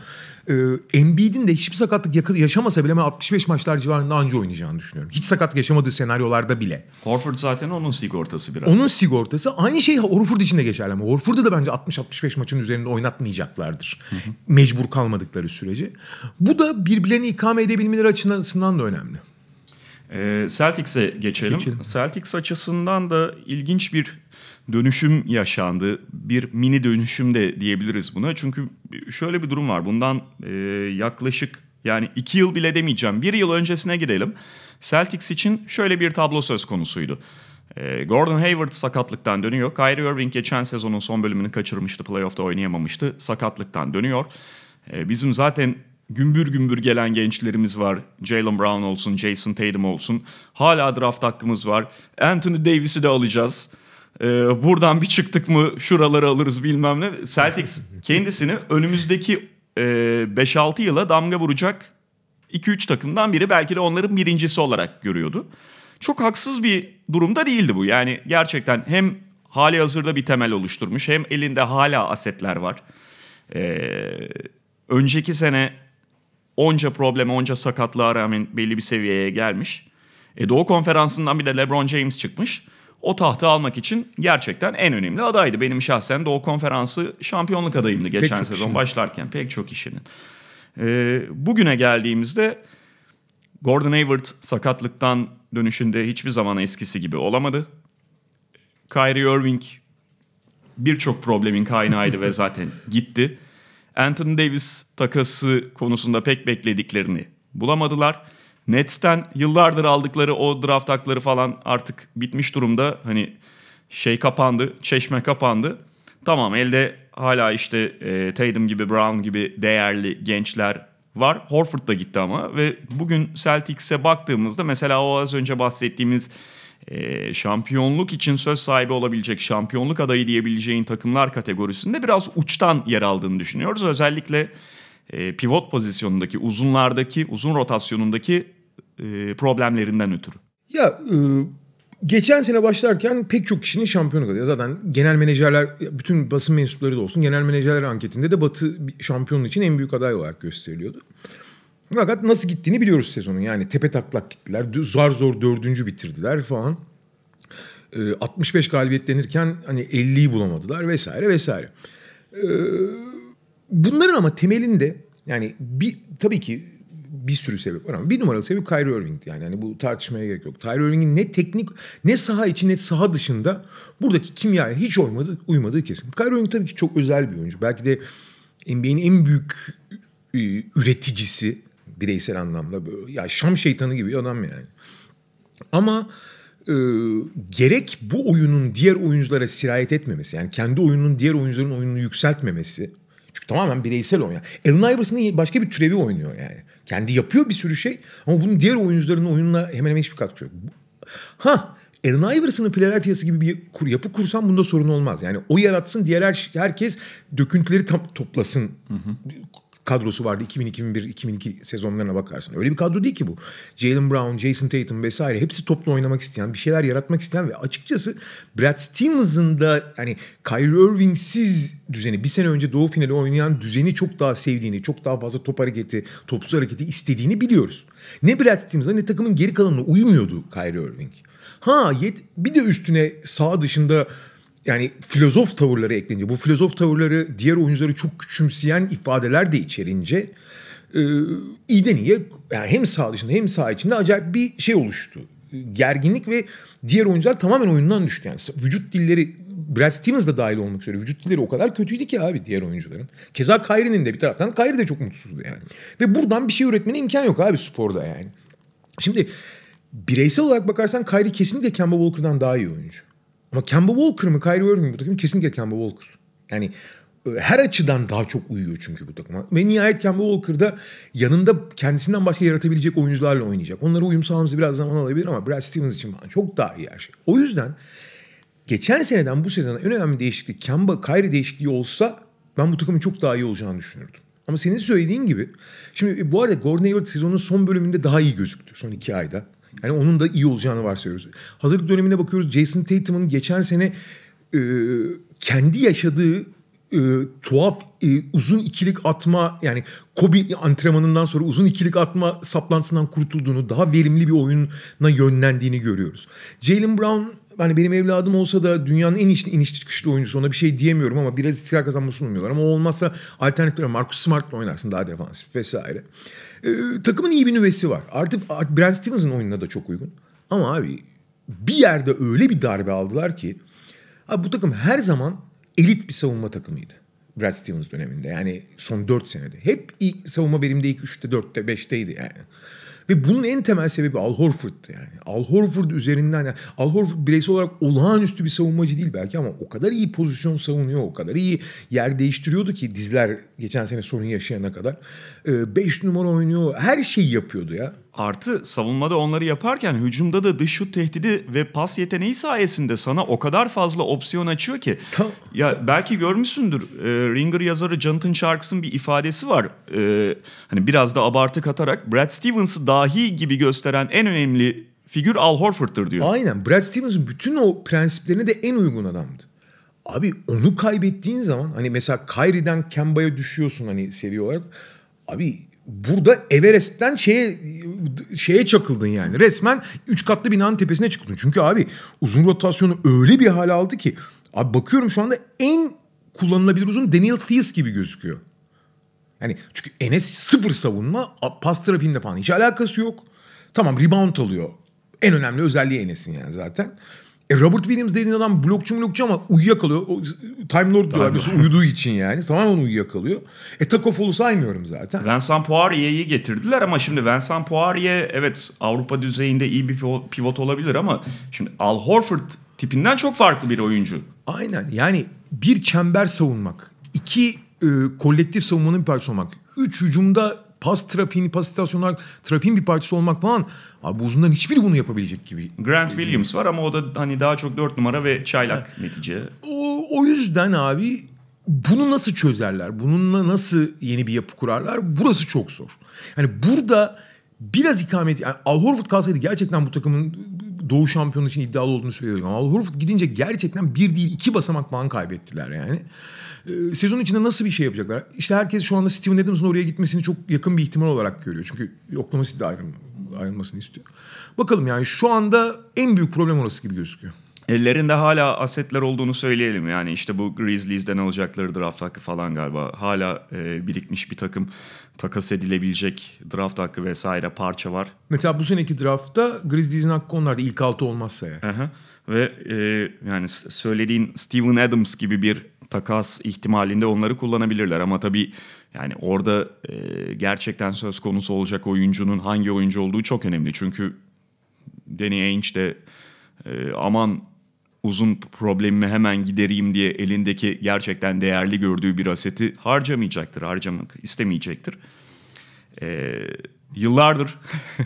e, Embiid'in de hiçbir sakatlık yaşamasa bile ben 65 maçlar civarında anca oynayacağını düşünüyorum. Hiç sakatlık yaşamadığı senaryolarda bile. Horford zaten onun sigortası biraz. Onun sigortası. Aynı şey Horford için de geçerli ama Horford'u da bence 60-65 maçın üzerinde oynatmayacaklardır. Hı hı. Mecbur kalmadıkları sürece. Bu da birbirlerini ikame edebilmeleri açısından da önemli. Ee, Celtics'e geçelim. geçelim. Celtics açısından da ilginç bir dönüşüm yaşandı. Bir mini dönüşüm de diyebiliriz buna. Çünkü şöyle bir durum var. Bundan e, yaklaşık yani iki yıl bile demeyeceğim. Bir yıl öncesine gidelim. Celtics için şöyle bir tablo söz konusuydu. E, Gordon Hayward sakatlıktan dönüyor. Kyrie Irving geçen sezonun son bölümünü kaçırmıştı. Playoff'ta oynayamamıştı. Sakatlıktan dönüyor. E, bizim zaten gümbür gümbür gelen gençlerimiz var. Jalen Brown olsun, Jason Tatum olsun. Hala draft hakkımız var. Anthony Davis'i de alacağız. Ee, buradan bir çıktık mı şuraları alırız bilmem ne. Celtics kendisini önümüzdeki e, 5-6 yıla damga vuracak 2-3 takımdan biri belki de onların birincisi olarak görüyordu. Çok haksız bir durumda değildi bu. Yani gerçekten hem hali hazırda bir temel oluşturmuş hem elinde hala asetler var. Ee, önceki sene onca probleme, onca sakatlığa rağmen belli bir seviyeye gelmiş. E, Doğu Konferansı'ndan bir de LeBron James çıkmış. O tahtı almak için gerçekten en önemli adaydı. Benim şahsen Doğu Konferansı şampiyonluk adayımdı geçen sezon kişinin. başlarken pek çok kişinin. E, bugüne geldiğimizde Gordon Hayward sakatlıktan dönüşünde hiçbir zaman eskisi gibi olamadı. Kyrie Irving birçok problemin kaynağıydı ve zaten gitti. Anthony Davis takası konusunda pek beklediklerini bulamadılar. Nets'ten yıllardır aldıkları o draft hakları falan artık bitmiş durumda. Hani şey kapandı, çeşme kapandı. Tamam elde hala işte e, Tatum gibi, Brown gibi değerli gençler var. Horford da gitti ama ve bugün Celtics'e baktığımızda mesela o az önce bahsettiğimiz e, şampiyonluk için söz sahibi olabilecek, şampiyonluk adayı diyebileceğin takımlar kategorisinde biraz uçtan yer aldığını düşünüyoruz. Özellikle e, pivot pozisyonundaki, uzunlardaki, uzun rotasyonundaki e, problemlerinden ötürü. Ya e, geçen sene başlarken pek çok kişinin şampiyonu kalıyor. Zaten genel menajerler, bütün basın mensupları da olsun genel menajerler anketinde de Batı şampiyonluğu için en büyük aday olarak gösteriliyordu. Fakat nasıl gittiğini biliyoruz sezonun. Yani tepe taklak gittiler. Zar zor dördüncü bitirdiler falan. Ee, 65 galibiyet denirken hani 50'yi bulamadılar vesaire vesaire. Ee, bunların ama temelinde yani bir tabii ki bir sürü sebep var ama bir numaralı sebep Kyrie Irving'di. Yani hani bu tartışmaya gerek yok. Kyrie Irving'in ne teknik ne saha içi ne saha dışında buradaki kimyaya hiç uymadı, uymadığı kesin. Kyrie Irving tabii ki çok özel bir oyuncu. Belki de NBA'nin en büyük e, üreticisi bireysel anlamda. Böyle, ya Şam şeytanı gibi bir adam yani. Ama e, gerek bu oyunun diğer oyunculara sirayet etmemesi yani kendi oyunun diğer oyuncuların oyununu yükseltmemesi çünkü tamamen bireysel oyun. Allen Iverson'ın başka bir türevi oynuyor yani. Kendi yapıyor bir sürü şey ama bunun diğer oyuncuların oyununa hemen hemen hiçbir katkısı yok. Ha Allen Iverson'ın Philadelphia'sı gibi bir kur, yapı kursan bunda sorun olmaz. Yani o yaratsın diğer her, herkes döküntüleri tam, toplasın. Hı hı kadrosu vardı 2000-2001-2002 sezonlarına bakarsan. Öyle bir kadro değil ki bu. Jalen Brown, Jason Tatum vesaire hepsi toplu oynamak isteyen, bir şeyler yaratmak isteyen ve açıkçası Brad Stevens'ın da hani Kyrie Irving'siz düzeni bir sene önce Doğu finali oynayan düzeni çok daha sevdiğini, çok daha fazla top hareketi, topsuz hareketi istediğini biliyoruz. Ne Brad Stevens'a ne takımın geri kalanına uymuyordu Kyrie Irving. Ha bir de üstüne sağ dışında yani filozof tavırları eklenince bu filozof tavırları diğer oyuncuları çok küçümseyen ifadeler de içerince e, iyiden iyiye yani hem sağ dışında hem sağ içinde acayip bir şey oluştu. Gerginlik ve diğer oyuncular tamamen oyundan düştü. Yani vücut dilleri Brad Stevens da dahil olmak üzere vücut dilleri o kadar kötüydü ki abi diğer oyuncuların. Keza Kyrie'nin de bir taraftan Kyrie de çok mutsuzdu yani. Ve buradan bir şey üretmene imkan yok abi sporda yani. Şimdi bireysel olarak bakarsan Kyrie kesinlikle Kemba Walker'dan daha iyi oyuncu. Ama Kemba Walker mı Kyrie Irving bu takım? Kesinlikle Kemba Walker. Yani e, her açıdan daha çok uyuyor çünkü bu takıma. Ve nihayet Kemba Walker da yanında kendisinden başka yaratabilecek oyuncularla oynayacak. Onlara uyum sağlaması biraz zaman alabilir ama Brad Stevens için çok daha iyi her şey. O yüzden geçen seneden bu sezona en önemli değişiklik Kemba Kyrie değişikliği olsa ben bu takımın çok daha iyi olacağını düşünürdüm. Ama senin söylediğin gibi şimdi bu arada Gordon Hayward sezonun son bölümünde daha iyi gözüktü son iki ayda. Yani onun da iyi olacağını varsayıyoruz. Hazırlık dönemine bakıyoruz. Jason Tatum'un geçen sene e, kendi yaşadığı e, tuhaf e, uzun ikilik atma yani Kobe antrenmanından sonra uzun ikilik atma saplantısından kurtulduğunu, daha verimli bir oyuna yönlendiğini görüyoruz. Jalen Brown hani benim evladım olsa da dünyanın en iniş, iniş çıkışlı oyuncusu ona bir şey diyemiyorum ama biraz istikrar kazanmasını umuyorlar. Ama olmazsa alternatifler Marcus Smart'la oynarsın daha defansif vesaire. Ee, takımın iyi bir nüvesi var. Artık, artık Brad Stevens'ın oyununa da çok uygun. Ama abi bir yerde öyle bir darbe aldılar ki abi bu takım her zaman elit bir savunma takımıydı. Brad Stevens döneminde yani son 4 senede. Hep ilk savunma verimde ilk 3'te 4'te 5'teydi yani. Ve bunun en temel sebebi Al Horford'tu yani. Al Horford üzerinden yani Al Horford bireysel olarak olağanüstü bir savunmacı değil belki ama o kadar iyi pozisyon savunuyor, o kadar iyi yer değiştiriyordu ki dizler geçen sene sorun yaşayana kadar. 5 ee, numara oynuyor, her şeyi yapıyordu ya. Artı savunmada onları yaparken hücumda da dış şut tehdidi ve pas yeteneği sayesinde sana o kadar fazla opsiyon açıyor ki. Tam, ya tam. belki görmüşsündür. E, Ringer yazarı Jonathan Sharks'ın bir ifadesi var. E, hani biraz da abartı katarak Brad Stevens'ı dahi gibi gösteren en önemli figür Al Horford'tur diyor. Aynen. Brad Stevens'ın bütün o prensiplerine de en uygun adamdı. Abi onu kaybettiğin zaman hani mesela Kyrie'den Kemba'ya düşüyorsun hani seviye olarak. Abi burada Everest'ten şeye şeye çakıldın yani. Resmen üç katlı binanın tepesine çıkıldın. Çünkü abi uzun rotasyonu öyle bir hale aldı ki abi bakıyorum şu anda en kullanılabilir uzun Daniel Theis gibi gözüküyor. Yani çünkü Enes sıfır savunma pas trafiğinde falan hiç alakası yok. Tamam rebound alıyor. En önemli özelliği Enes'in yani zaten. E Robert Williams dediğin adam blokçu blokçu ama uyuyakalıyor. O, Time Lord diyorlar mesela uyuduğu için yani. Tamamen uyuyakalıyor. E Taco Fall'u saymıyorum zaten. Vincent Poirier'i getirdiler ama şimdi Vincent Poirier evet Avrupa düzeyinde iyi bir pivot olabilir ama şimdi Al Horford tipinden çok farklı bir oyuncu. Aynen yani bir çember savunmak, iki e, kolektif savunmanın bir parçası olmak, üç hücumda pas trafiğini, pas istasyonlar trafiğin bir parçası olmak falan. Abi bu uzunların hiçbiri bunu yapabilecek gibi. Grant Williams var ama o da hani daha çok dört numara ve çaylak evet. netice. O, o yüzden abi bunu nasıl çözerler? Bununla nasıl yeni bir yapı kurarlar? Burası çok zor. Yani burada biraz ikamet yani Al Horford kalsaydı gerçekten bu takımın Doğu şampiyonu için iddialı olduğunu söylüyorum. Al Horford gidince gerçekten bir değil iki basamak puan kaybettiler yani. Ee, sezon içinde nasıl bir şey yapacaklar? İşte herkes şu anda Steven Adams'ın oraya gitmesini çok yakın bir ihtimal olarak görüyor. Çünkü yoklaması da ayrım, ayrılmasını istiyor. Bakalım yani şu anda en büyük problem orası gibi gözüküyor. Ellerinde hala asetler olduğunu söyleyelim. Yani işte bu Grizzlies'den alacakları draft hakkı falan galiba. Hala e, birikmiş bir takım takas edilebilecek draft hakkı vesaire parça var. Mesela bu seneki draftta Grizzlies'in hakkı onlarda ilk altı olmazsa ya. Aha. Ve e, yani söylediğin Steven Adams gibi bir takas ihtimalinde onları kullanabilirler. Ama tabii yani orada e, gerçekten söz konusu olacak oyuncunun hangi oyuncu olduğu çok önemli. Çünkü Danny Ainge de e, aman uzun problemimi hemen gidereyim diye elindeki gerçekten değerli gördüğü bir aseti harcamayacaktır, harcamak istemeyecektir. E, yıllardır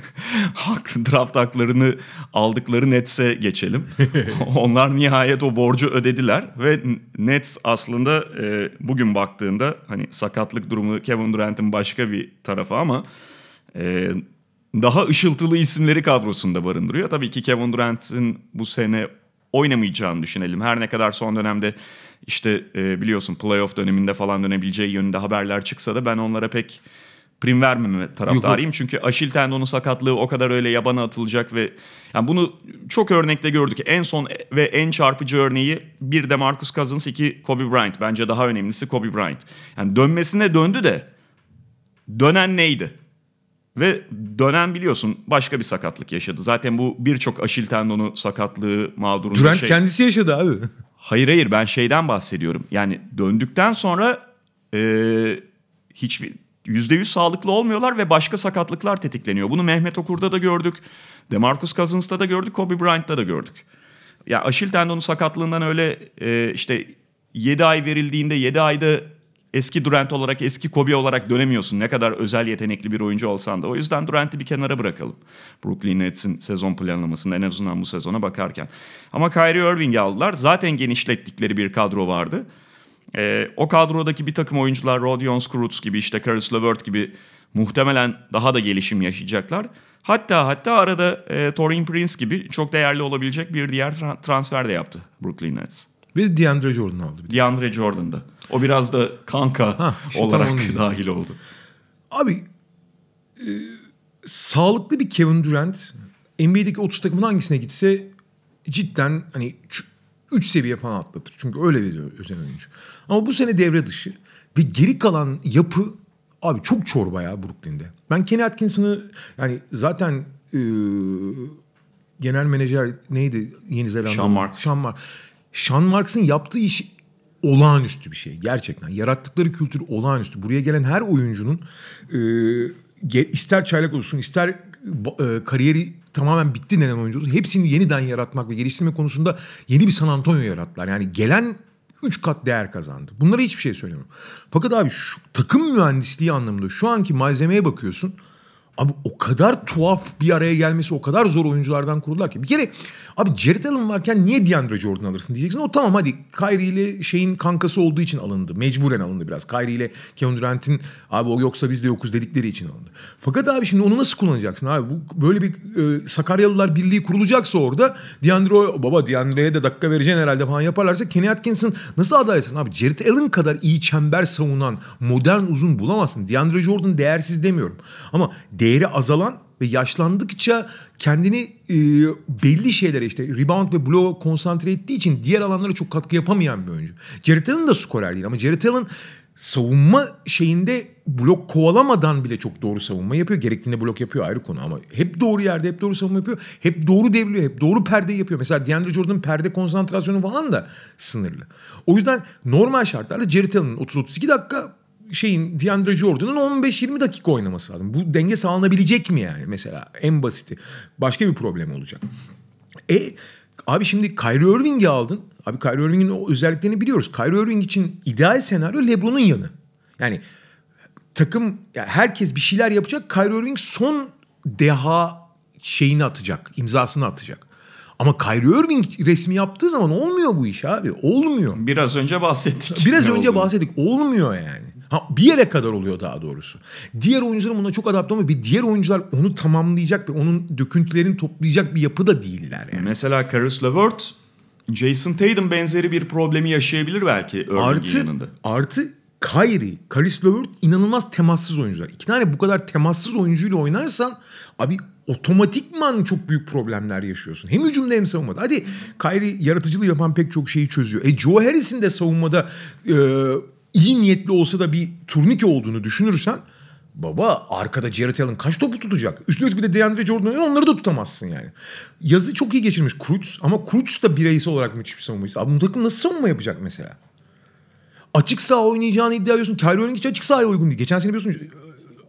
hak, draft haklarını aldıkları Nets'e geçelim. Onlar nihayet o borcu ödediler ve Nets aslında e, bugün baktığında hani sakatlık durumu Kevin Durant'in başka bir tarafı ama e, daha ışıltılı isimleri kadrosunda barındırıyor. Tabii ki Kevin Durant'in bu sene oynamayacağını düşünelim. Her ne kadar son dönemde işte e, biliyorsun playoff döneminde falan dönebileceği yönünde haberler çıksa da ben onlara pek prim vermeme taraftarıyım. Çünkü Aşil tendonu sakatlığı o kadar öyle yabana atılacak ve yani bunu çok örnekte gördük. En son ve en çarpıcı örneği bir de Marcus Cousins, iki Kobe Bryant. Bence daha önemlisi Kobe Bryant. Yani dönmesine döndü de dönen neydi? Ve dönen biliyorsun başka bir sakatlık yaşadı. Zaten bu birçok aşil tendonu sakatlığı mağdurunda Durant şey. kendisi yaşadı abi. Hayır hayır ben şeyden bahsediyorum. Yani döndükten sonra e, hiçbir yüzde yüz sağlıklı olmuyorlar ve başka sakatlıklar tetikleniyor. Bunu Mehmet Okur'da da gördük. Demarcus Cousins'ta da gördük. Kobe Bryant'ta da gördük. Ya aşil tendonu sakatlığından öyle e, işte 7 ay verildiğinde 7 ayda eski Durant olarak eski Kobe olarak dönemiyorsun. Ne kadar özel yetenekli bir oyuncu olsan da. O yüzden Durant'i bir kenara bırakalım. Brooklyn Nets'in sezon planlamasında en azından bu sezona bakarken. Ama Kyrie Irving'i aldılar. Zaten genişlettikleri bir kadro vardı. Ee, o kadrodaki bir takım oyuncular Rodion Skrutz gibi işte Caris LeVert gibi muhtemelen daha da gelişim yaşayacaklar. Hatta hatta arada e, Torin Prince gibi çok değerli olabilecek bir diğer tra- transfer de yaptı Brooklyn Nets. Ve DeAndre Jordan aldı. bir de. DeAndre Jordan'da. O biraz da kanka Ha, işte olarak dahil oldu. Abi e, sağlıklı bir Kevin Durant NBA'deki 30 takımın hangisine gitse cidden hani 3 seviye falan atlatır. Çünkü öyle bir özel oyuncu. Ama bu sene devre dışı ve geri kalan yapı abi çok çorba ya Brooklyn'de. Ben Kenny Atkinson'ı yani zaten e, genel menajer neydi Yeni Zelanda? Sean Marks. Sean Marks. Sean Marks'ın yaptığı iş olağanüstü bir şey gerçekten. Yarattıkları kültür olağanüstü. Buraya gelen her oyuncunun e, ister çaylak olsun ister e, kariyeri tamamen bitti denen oyuncu olsun hepsini yeniden yaratmak ve geliştirme konusunda yeni bir San Antonio yarattılar. Yani gelen 3 kat değer kazandı. Bunlara hiçbir şey söylemiyorum. Fakat abi şu takım mühendisliği anlamında şu anki malzemeye bakıyorsun. Abi o kadar tuhaf bir araya gelmesi o kadar zor oyunculardan kurdular ki. Bir kere abi Jared Allen varken niye DeAndre Jordan alırsın diyeceksin. O tamam hadi Kyrie ile şeyin kankası olduğu için alındı. Mecburen alındı biraz. Kyrie ile Kevin Durant'in abi o yoksa biz de yokuz dedikleri için alındı. Fakat abi şimdi onu nasıl kullanacaksın abi? Bu böyle bir e, Sakaryalılar Birliği kurulacaksa orada DeAndre baba DeAndre'ye de dakika vereceksin herhalde falan yaparlarsa Kenny Atkinson nasıl adalet etsin abi? Jared Allen kadar iyi çember savunan modern uzun bulamazsın. DeAndre Jordan değersiz demiyorum. Ama değeri azalan ve yaşlandıkça kendini e, belli şeylere işte rebound ve blow konsantre ettiği için diğer alanlara çok katkı yapamayan bir oyuncu. Jared Allen da skorer değil ama Jared Allen savunma şeyinde blok kovalamadan bile çok doğru savunma yapıyor. Gerektiğinde blok yapıyor ayrı konu ama hep doğru yerde hep doğru savunma yapıyor. Hep doğru devriliyor. Hep doğru perde yapıyor. Mesela DeAndre Jordan'ın perde konsantrasyonu falan da sınırlı. O yüzden normal şartlarda Jared Allen'ın 30-32 dakika şeyin DeAndre Jordan'ın 15-20 dakika oynaması lazım. Bu denge sağlanabilecek mi yani mesela en basiti. Başka bir problem olacak. E abi şimdi Kyrie Irving'i aldın. Abi Kyrie Irving'in o özelliklerini biliyoruz. Kyrie Irving için ideal senaryo LeBron'un yanı. Yani takım ya herkes bir şeyler yapacak. Kyrie Irving son deha şeyini atacak, imzasını atacak. Ama Kyrie Irving resmi yaptığı zaman olmuyor bu iş abi. Olmuyor. Biraz önce bahsettik. Biraz ne önce olduğunu. bahsettik. Olmuyor yani. Ha, bir yere kadar oluyor daha doğrusu. Diğer oyuncuların buna çok adapte olmuyor. Bir diğer oyuncular onu tamamlayacak ve onun döküntülerini toplayacak bir yapıda değiller yani. Mesela Caris LeVert, Jason Tatum benzeri bir problemi yaşayabilir belki Artı, yanında. artı Kyrie, Karis LeVert inanılmaz temassız oyuncular. İki tane bu kadar temassız oyuncuyla oynarsan abi otomatikman çok büyük problemler yaşıyorsun. Hem hücumda hem savunmada. Hadi Kyrie yaratıcılığı yapan pek çok şeyi çözüyor. E Joe Harris'in de savunmada e, iyi niyetli olsa da bir turnike olduğunu düşünürsen Baba arkada Jared Allen kaç topu tutacak? Üstüne bir de DeAndre Jordan onları da tutamazsın yani. Yazı çok iyi geçirmiş Krutz ama Krutz da bireysel olarak müthiş bir savunmacı. Abi bu takım nasıl savunma yapacak mesela? Açık saha oynayacağını iddia ediyorsun. Kyrie Irving hiç açık sahaya uygun değil. Geçen sene biliyorsun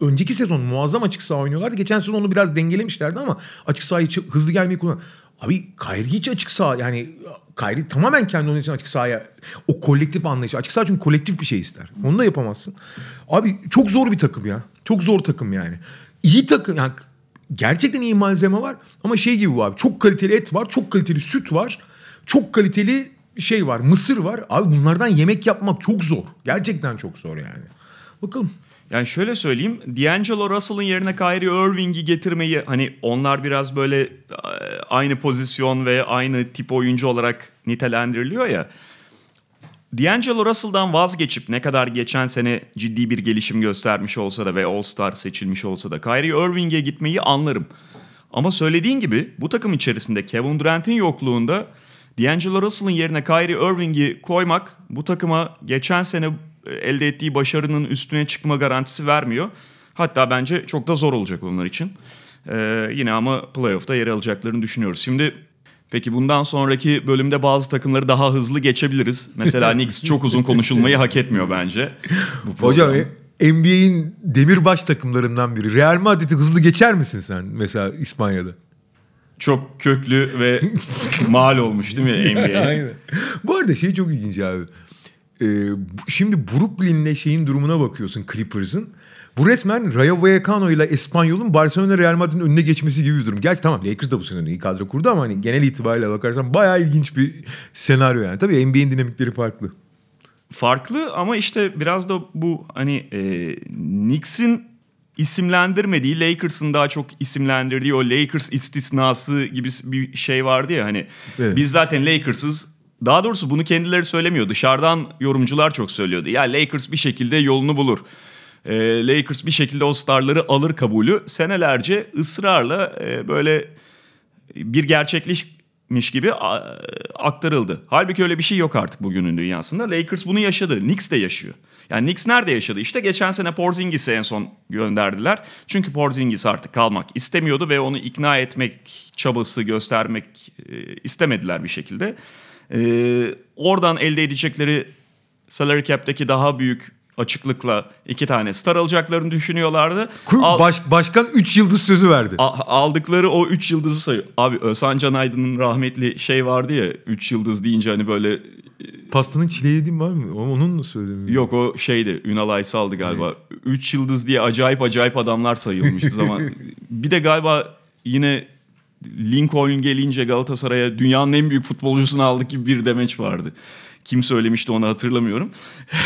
önceki sezon muazzam açık saha oynuyorlardı. Geçen sezon onu biraz dengelemişlerdi ama açık sahayı hızlı gelmeyi kullan. Abi Kyrie hiç açık saha yani Kyrie tamamen kendi onun için açık sahaya o kolektif anlayışı. Açık saha çünkü kolektif bir şey ister. Onu da yapamazsın. Abi çok zor bir takım ya. Çok zor takım yani. İyi takım yani gerçekten iyi malzeme var ama şey gibi bu abi. Çok kaliteli et var, çok kaliteli süt var. Çok kaliteli şey var, mısır var. Abi bunlardan yemek yapmak çok zor. Gerçekten çok zor yani. Bakalım. Yani şöyle söyleyeyim, D'Angelo Russell'ın yerine Kyrie Irving'i getirmeyi hani onlar biraz böyle e, aynı pozisyon ve aynı tip oyuncu olarak nitelendiriliyor ya. D'Angelo Russell'dan vazgeçip ne kadar geçen sene ciddi bir gelişim göstermiş olsa da ve All-Star seçilmiş olsa da Kyrie Irving'e gitmeyi anlarım. Ama söylediğin gibi bu takım içerisinde Kevin Durant'in yokluğunda D'Angelo Russell'ın yerine Kyrie Irving'i koymak bu takıma geçen sene elde ettiği başarının üstüne çıkma garantisi vermiyor. Hatta bence çok da zor olacak onlar için. Ee, yine ama playoff'ta yer alacaklarını düşünüyoruz. Şimdi peki bundan sonraki bölümde bazı takımları daha hızlı geçebiliriz. Mesela Knicks çok uzun konuşulmayı hak etmiyor bence. Bu Hocam e, NBA'in demirbaş takımlarından biri. Real Madrid'i hızlı geçer misin sen mesela İspanya'da? çok köklü ve mal olmuş değil mi NBA? Aynen. Bu arada şey çok ilginç abi. Ee, şimdi Brooklyn'le şeyin durumuna bakıyorsun Clippers'ın. Bu resmen Rayo Vallecano ile Espanyol'un Barcelona Real Madrid'in önüne geçmesi gibi bir durum. Gerçi tamam Lakers da bu sene iyi kadro kurdu ama hani genel itibariyle bakarsan bayağı ilginç bir senaryo yani. Tabii NBA'in dinamikleri farklı. Farklı ama işte biraz da bu hani e, Knicks'in isimlendirmediği Lakers'ın daha çok isimlendirdiği o Lakers istisnası gibi bir şey vardı ya hani Evet. biz zaten Lakers'ız daha doğrusu bunu kendileri söylemiyor dışarıdan yorumcular çok söylüyordu ya Lakers bir şekilde yolunu bulur. E, Lakers bir şekilde o starları alır kabulü senelerce ısrarla e, böyle bir gerçeklikmiş gibi aktarıldı. Halbuki öyle bir şey yok artık bugünün dünyasında. Lakers bunu yaşadı. Knicks de yaşıyor. Yani Knicks nerede yaşadı? İşte geçen sene Porzingis'i en son gönderdiler. Çünkü Porzingis artık kalmak istemiyordu ve onu ikna etmek çabası göstermek e, istemediler bir şekilde. E, oradan elde edecekleri salary cap'teki daha büyük açıklıkla iki tane star alacaklarını düşünüyorlardı. Al- Baş, başkan 3 yıldız sözü verdi. A- aldıkları o 3 yıldızı sayıyor. Abi Özhan Can Aydın'ın rahmetli şey vardı ya 3 yıldız deyince hani böyle Pastanın çile yediğin var mı? O- Onun mu söyledin? yok o şeydi Ünal Aysal'dı galiba. 3 yıldız diye acayip acayip adamlar sayılmıştı zaman. bir de galiba yine Lincoln gelince Galatasaray'a dünyanın en büyük futbolcusunu aldık gibi bir demeç vardı. Kim söylemişti onu hatırlamıyorum.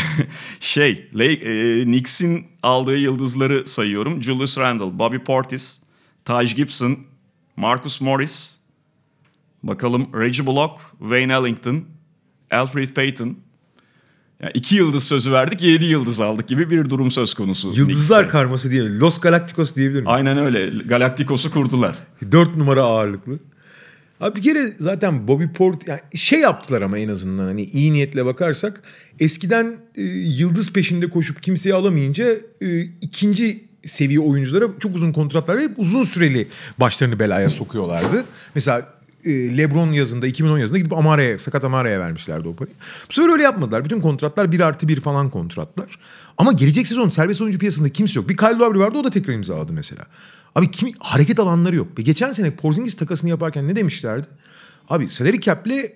şey, e, Knicks'in aldığı yıldızları sayıyorum. Julius Randle, Bobby Portis, Taj Gibson, Marcus Morris, bakalım Reggie Bullock, Wayne Ellington, Alfred Payton. Yani iki yıldız sözü verdik, yedi yıldız aldık gibi bir durum söz konusu. Yıldızlar Knicks'te. karması diyelim. Los Galacticos diyebilir miyim? Aynen öyle. Galacticos'u kurdular. 4 numara ağırlıklı. Abi bir kere zaten Bobby Port yani şey yaptılar ama en azından hani iyi niyetle bakarsak eskiden e, yıldız peşinde koşup kimseyi alamayınca e, ikinci seviye oyunculara çok uzun kontratlar verip uzun süreli başlarını belaya sokuyorlardı. Mesela LeBron yazında 2010 yazında gidip Amara'ya sakat Amara'ya vermişlerdi o parayı. Bu sefer öyle yapmadılar. Bütün kontratlar 1 artı 1 falan kontratlar. Ama gelecek sezon serbest oyuncu piyasasında kimse yok. Bir Kyle Lowry vardı o da tekrar imzaladı mesela. Abi kim hareket alanları yok. Ve geçen sene Porzingis takasını yaparken ne demişlerdi? Abi salary cap'le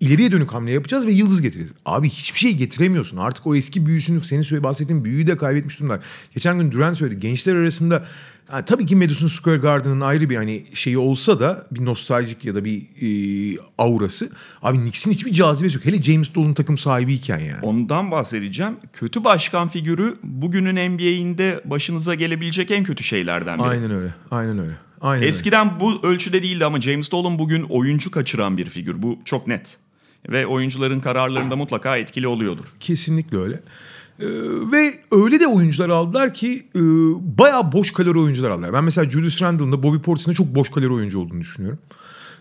ileriye dönük hamle yapacağız ve yıldız getireceğiz. Abi hiçbir şey getiremiyorsun. Artık o eski büyüsünü senin bahsettiğin büyüyü de kaybetmiş durumlar. Geçen gün Durant söyledi. Gençler arasında ha, tabii ki Madison Square Garden'ın ayrı bir hani şeyi olsa da bir nostaljik ya da bir e, aurası. Abi Knicks'in hiçbir cazibesi yok. Hele James Dolan takım sahibiyken yani. Ondan bahsedeceğim. Kötü başkan figürü bugünün NBA'inde başınıza gelebilecek en kötü şeylerden biri. Aynen öyle. Aynen öyle. Aynen öyle. Eskiden bu ölçüde değildi ama James Dolan bugün oyuncu kaçıran bir figür. Bu çok net. Ve oyuncuların kararlarında mutlaka etkili oluyordur. Kesinlikle öyle. Ee, ve öyle de oyuncular aldılar ki e, bayağı boş kalori oyuncular aldılar. Ben mesela Julius Randle'ın da Bobby Portis'in de çok boş kalori oyuncu olduğunu düşünüyorum.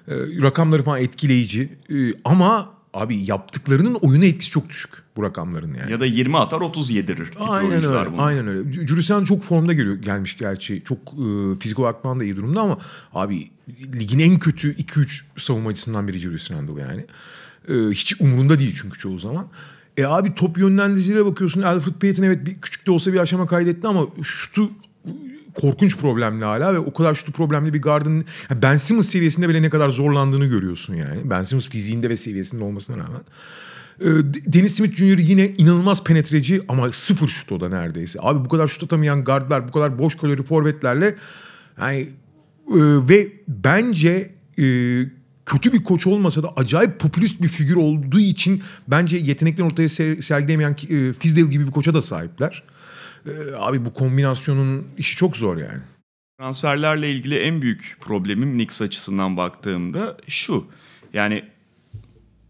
Ee, rakamları falan etkileyici. Ee, ama abi yaptıklarının oyuna etkisi çok düşük bu rakamların yani. Ya da 20 atar 30 yedirir tipi Aynen oyuncular öyle. bunlar. Aynen öyle. Julius Randle çok formda geliyor gelmiş gerçi. Çok e, fizik olarak falan da iyi durumda ama abi ligin en kötü 2-3 savunmacısından biri Julius Randle yani. E, hiç umurunda değil çünkü çoğu zaman. E abi top yönlendiricilere bakıyorsun. Alfred Payton evet bir, küçük de olsa bir aşama kaydetti ama şutu korkunç problemli hala ve o kadar şutu problemli bir gardın yani Ben Simmons seviyesinde bile ne kadar zorlandığını görüyorsun yani. Ben Simmons fiziğinde ve seviyesinde olmasına rağmen. Ee, Dennis Smith Jr. yine inanılmaz penetreci ama sıfır şut o da neredeyse. Abi bu kadar şut atamayan gardlar, bu kadar boş kalori forvetlerle yani e, ve bence e, kötü bir koç olmasa da acayip popülist bir figür olduğu için bence yeteneklerini ortaya ser- sergileyemeyen e, Fizdale gibi bir koça da sahipler. E, abi bu kombinasyonun işi çok zor yani. Transferlerle ilgili en büyük problemim Knicks açısından baktığımda şu. Yani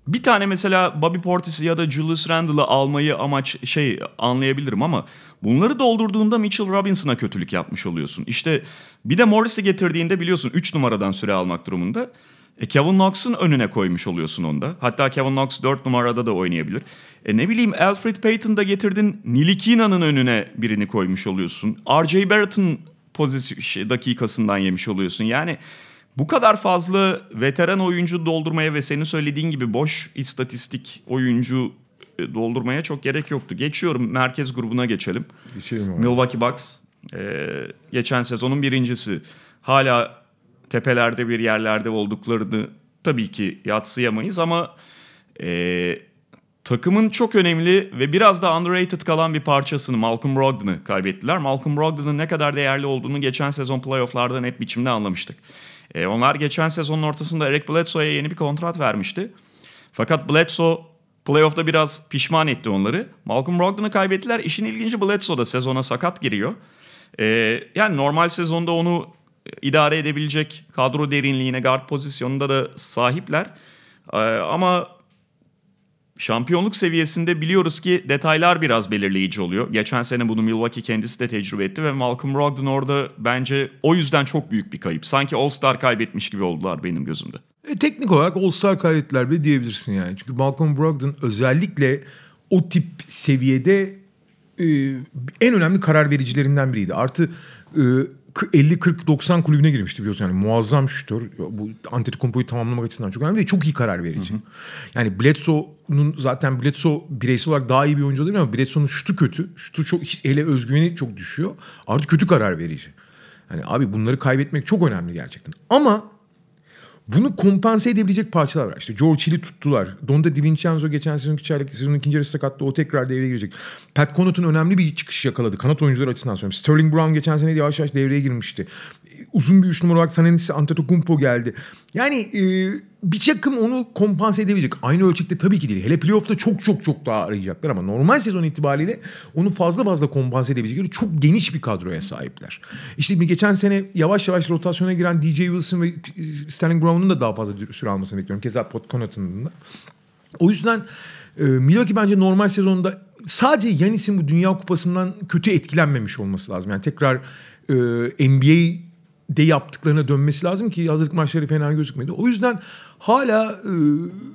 bir tane mesela Bobby Portis'i ya da Julius Randle'ı almayı amaç şey anlayabilirim ama bunları doldurduğunda Mitchell Robinson'a kötülük yapmış oluyorsun. İşte bir de Morris'i getirdiğinde biliyorsun 3 numaradan süre almak durumunda. E Kevin Knox'un önüne koymuş oluyorsun onda. Hatta Kevin Knox 4 numarada da oynayabilir. E ne bileyim Alfred Payton'da getirdin Nilikina'nın önüne birini koymuş oluyorsun. R.J. Barrett'ın pozisyon şey, dakikasından yemiş oluyorsun. Yani bu kadar fazla veteran oyuncu doldurmaya ve senin söylediğin gibi boş istatistik oyuncu e, doldurmaya çok gerek yoktu. Geçiyorum merkez grubuna geçelim. Geçelim abi. Milwaukee Bucks e, geçen sezonun birincisi. Hala tepelerde bir yerlerde olduklarını tabii ki yatsıyamayız ama e, takımın çok önemli ve biraz da underrated kalan bir parçasını Malcolm Brogdon'ı kaybettiler. Malcolm Brogdon'un ne kadar değerli olduğunu geçen sezon playofflarda net biçimde anlamıştık. E, onlar geçen sezonun ortasında Eric Bledsoe'ya yeni bir kontrat vermişti. Fakat Bledsoe playoff'ta biraz pişman etti onları. Malcolm Brogdon'u kaybettiler. İşin ilginci Bledsoe da sezona sakat giriyor. E, yani normal sezonda onu idare edebilecek kadro derinliğine guard pozisyonunda da sahipler. E, ama şampiyonluk seviyesinde biliyoruz ki detaylar biraz belirleyici oluyor. Geçen sene bunu Milwaukee kendisi de tecrübe etti ve Malcolm Brogdon orada bence o yüzden çok büyük bir kayıp. Sanki All-Star kaybetmiş gibi oldular benim gözümde. E, teknik olarak All-Star kaybettiler bile diyebilirsin yani. Çünkü Malcolm Brogdon özellikle o tip seviyede e, en önemli karar vericilerinden biriydi. Artı e, 50-40-90 kulübüne girmişti biliyorsun yani muazzam şutör. Bu Antetokounmpo'yu tamamlamak açısından çok önemli ve çok iyi karar verici. Hı hı. Yani Bledsoe'nun zaten Bledsoe bireysel olarak daha iyi bir oyuncu olabilir ama Bledsoe'nun şutu kötü. Şutu çok hele özgüveni çok düşüyor. Artı kötü karar verici. Yani abi bunları kaybetmek çok önemli gerçekten. Ama bunu kompanse edebilecek parçalar var. İşte George Hill'i tuttular. Donda DiVincenzo geçen sezonki çaylak sezonun ikinci yarısı sakattı. O tekrar devreye girecek. Pat Connaughton önemli bir çıkış yakaladı. Kanat oyuncuları açısından söylüyorum. Sterling Brown geçen sene yavaş yavaş devreye girmişti. Uzun bir üç numara olarak Tanenisi Antetokounmpo geldi. Yani e, bir takım onu kompanse edebilecek. Aynı ölçekte tabii ki değil. Hele playoff'ta çok çok çok daha arayacaklar ama normal sezon itibariyle onu fazla fazla kompanse edebilecekleri çok geniş bir kadroya sahipler. İşte bir geçen sene yavaş yavaş rotasyona giren DJ Wilson ve Sterling Brown'un da daha fazla süre almasını bekliyorum. Keza Pot Connaughton'un da. O yüzden e, Milwaukee bence normal sezonda sadece Yanis'in bu Dünya Kupası'ndan kötü etkilenmemiş olması lazım. Yani tekrar e, NBA de yaptıklarına dönmesi lazım ki hazırlık maçları fena gözükmedi. O yüzden hala e,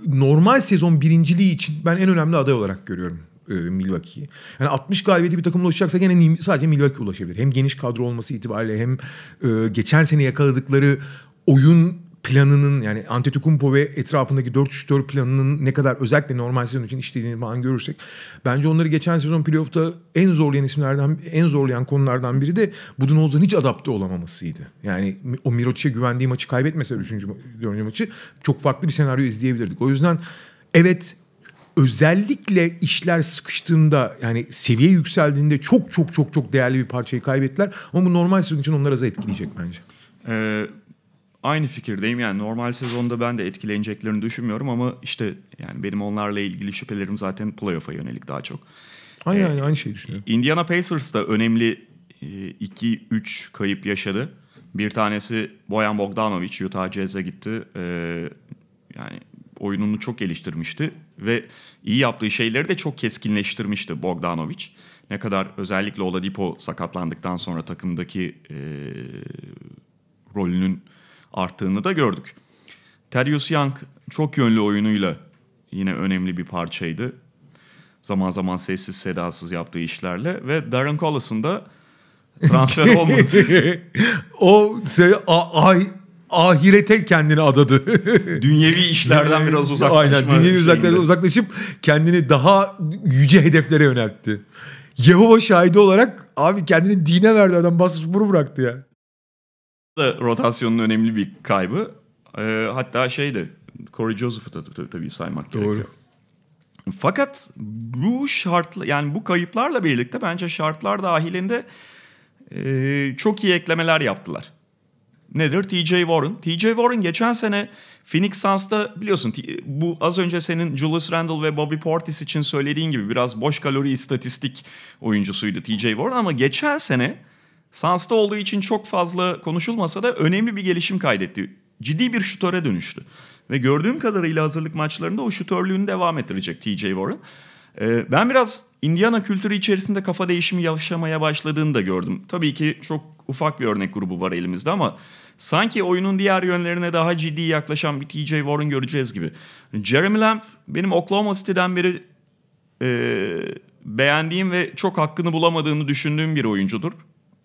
normal sezon birinciliği için ben en önemli aday olarak görüyorum e, Milwaukee'yi. Yani 60 galibiyeti bir takımla ulaşacaksa gene sadece Milwaukee ulaşabilir. Hem geniş kadro olması itibariyle hem e, geçen sene yakaladıkları oyun planının yani Antetokounmpo ve etrafındaki 4-3-4 planının ne kadar özellikle normal sezon için işlediğini falan görürsek bence onları geçen sezon playoff'ta en zorlayan isimlerden en zorlayan konulardan biri de Budenholzer'ın hiç adapte olamamasıydı. Yani o Mirotic'e güvendiği maçı kaybetmese 3. 4. maçı çok farklı bir senaryo izleyebilirdik. O yüzden evet özellikle işler sıkıştığında yani seviye yükseldiğinde çok çok çok çok değerli bir parçayı kaybettiler. Ama bu normal sezon için onları az etkileyecek bence. Ee, aynı fikirdeyim yani normal sezonda ben de etkileneceklerini düşünmüyorum ama işte yani benim onlarla ilgili şüphelerim zaten playoff'a yönelik daha çok. Aynı aynı, aynı şeyi düşünüyorum. Indiana Pacers da önemli 2-3 kayıp yaşadı. Bir tanesi Boyan Bogdanovic Utah Jazz'e gitti. Ee, yani oyununu çok geliştirmişti ve iyi yaptığı şeyleri de çok keskinleştirmişti Bogdanovic. Ne kadar özellikle Oladipo sakatlandıktan sonra takımdaki e, rolünün arttığını da gördük. Terius Young çok yönlü oyunuyla yine önemli bir parçaydı. Zaman zaman sessiz sedasız yaptığı işlerle ve Darren Collis'ın da transfer olmadı. o şey, a, a, ahirete kendini adadı. Dünyevi işlerden biraz uzaklaşma. Aynen dünyevi uzaklara uzaklaşıp kendini daha yüce hedeflere yöneltti. Yehova şahidi olarak abi kendini dine verdi adam basmış bunu bıraktı ya. Da rotasyonun önemli bir kaybı. Ee, hatta şeydi Corey Joseph'ı da tabii saymak Doğru. gerekiyor. Fakat bu şartla yani bu kayıplarla birlikte bence şartlar dahilinde e, çok iyi eklemeler yaptılar. Nedir? TJ Warren. TJ Warren geçen sene Phoenix Suns'ta biliyorsun bu az önce senin Julius Randle ve Bobby Portis için söylediğin gibi biraz boş kalori istatistik oyuncusuydu TJ Warren ama geçen sene Suns'ta olduğu için çok fazla konuşulmasa da önemli bir gelişim kaydetti. Ciddi bir şutöre dönüştü. Ve gördüğüm kadarıyla hazırlık maçlarında o şutörlüğünü devam ettirecek TJ Warren. Ee, ben biraz Indiana kültürü içerisinde kafa değişimi yaşamaya başladığını da gördüm. Tabii ki çok ufak bir örnek grubu var elimizde ama sanki oyunun diğer yönlerine daha ciddi yaklaşan bir TJ Warren göreceğiz gibi. Jeremy Lamb benim Oklahoma City'den beri e, beğendiğim ve çok hakkını bulamadığını düşündüğüm bir oyuncudur.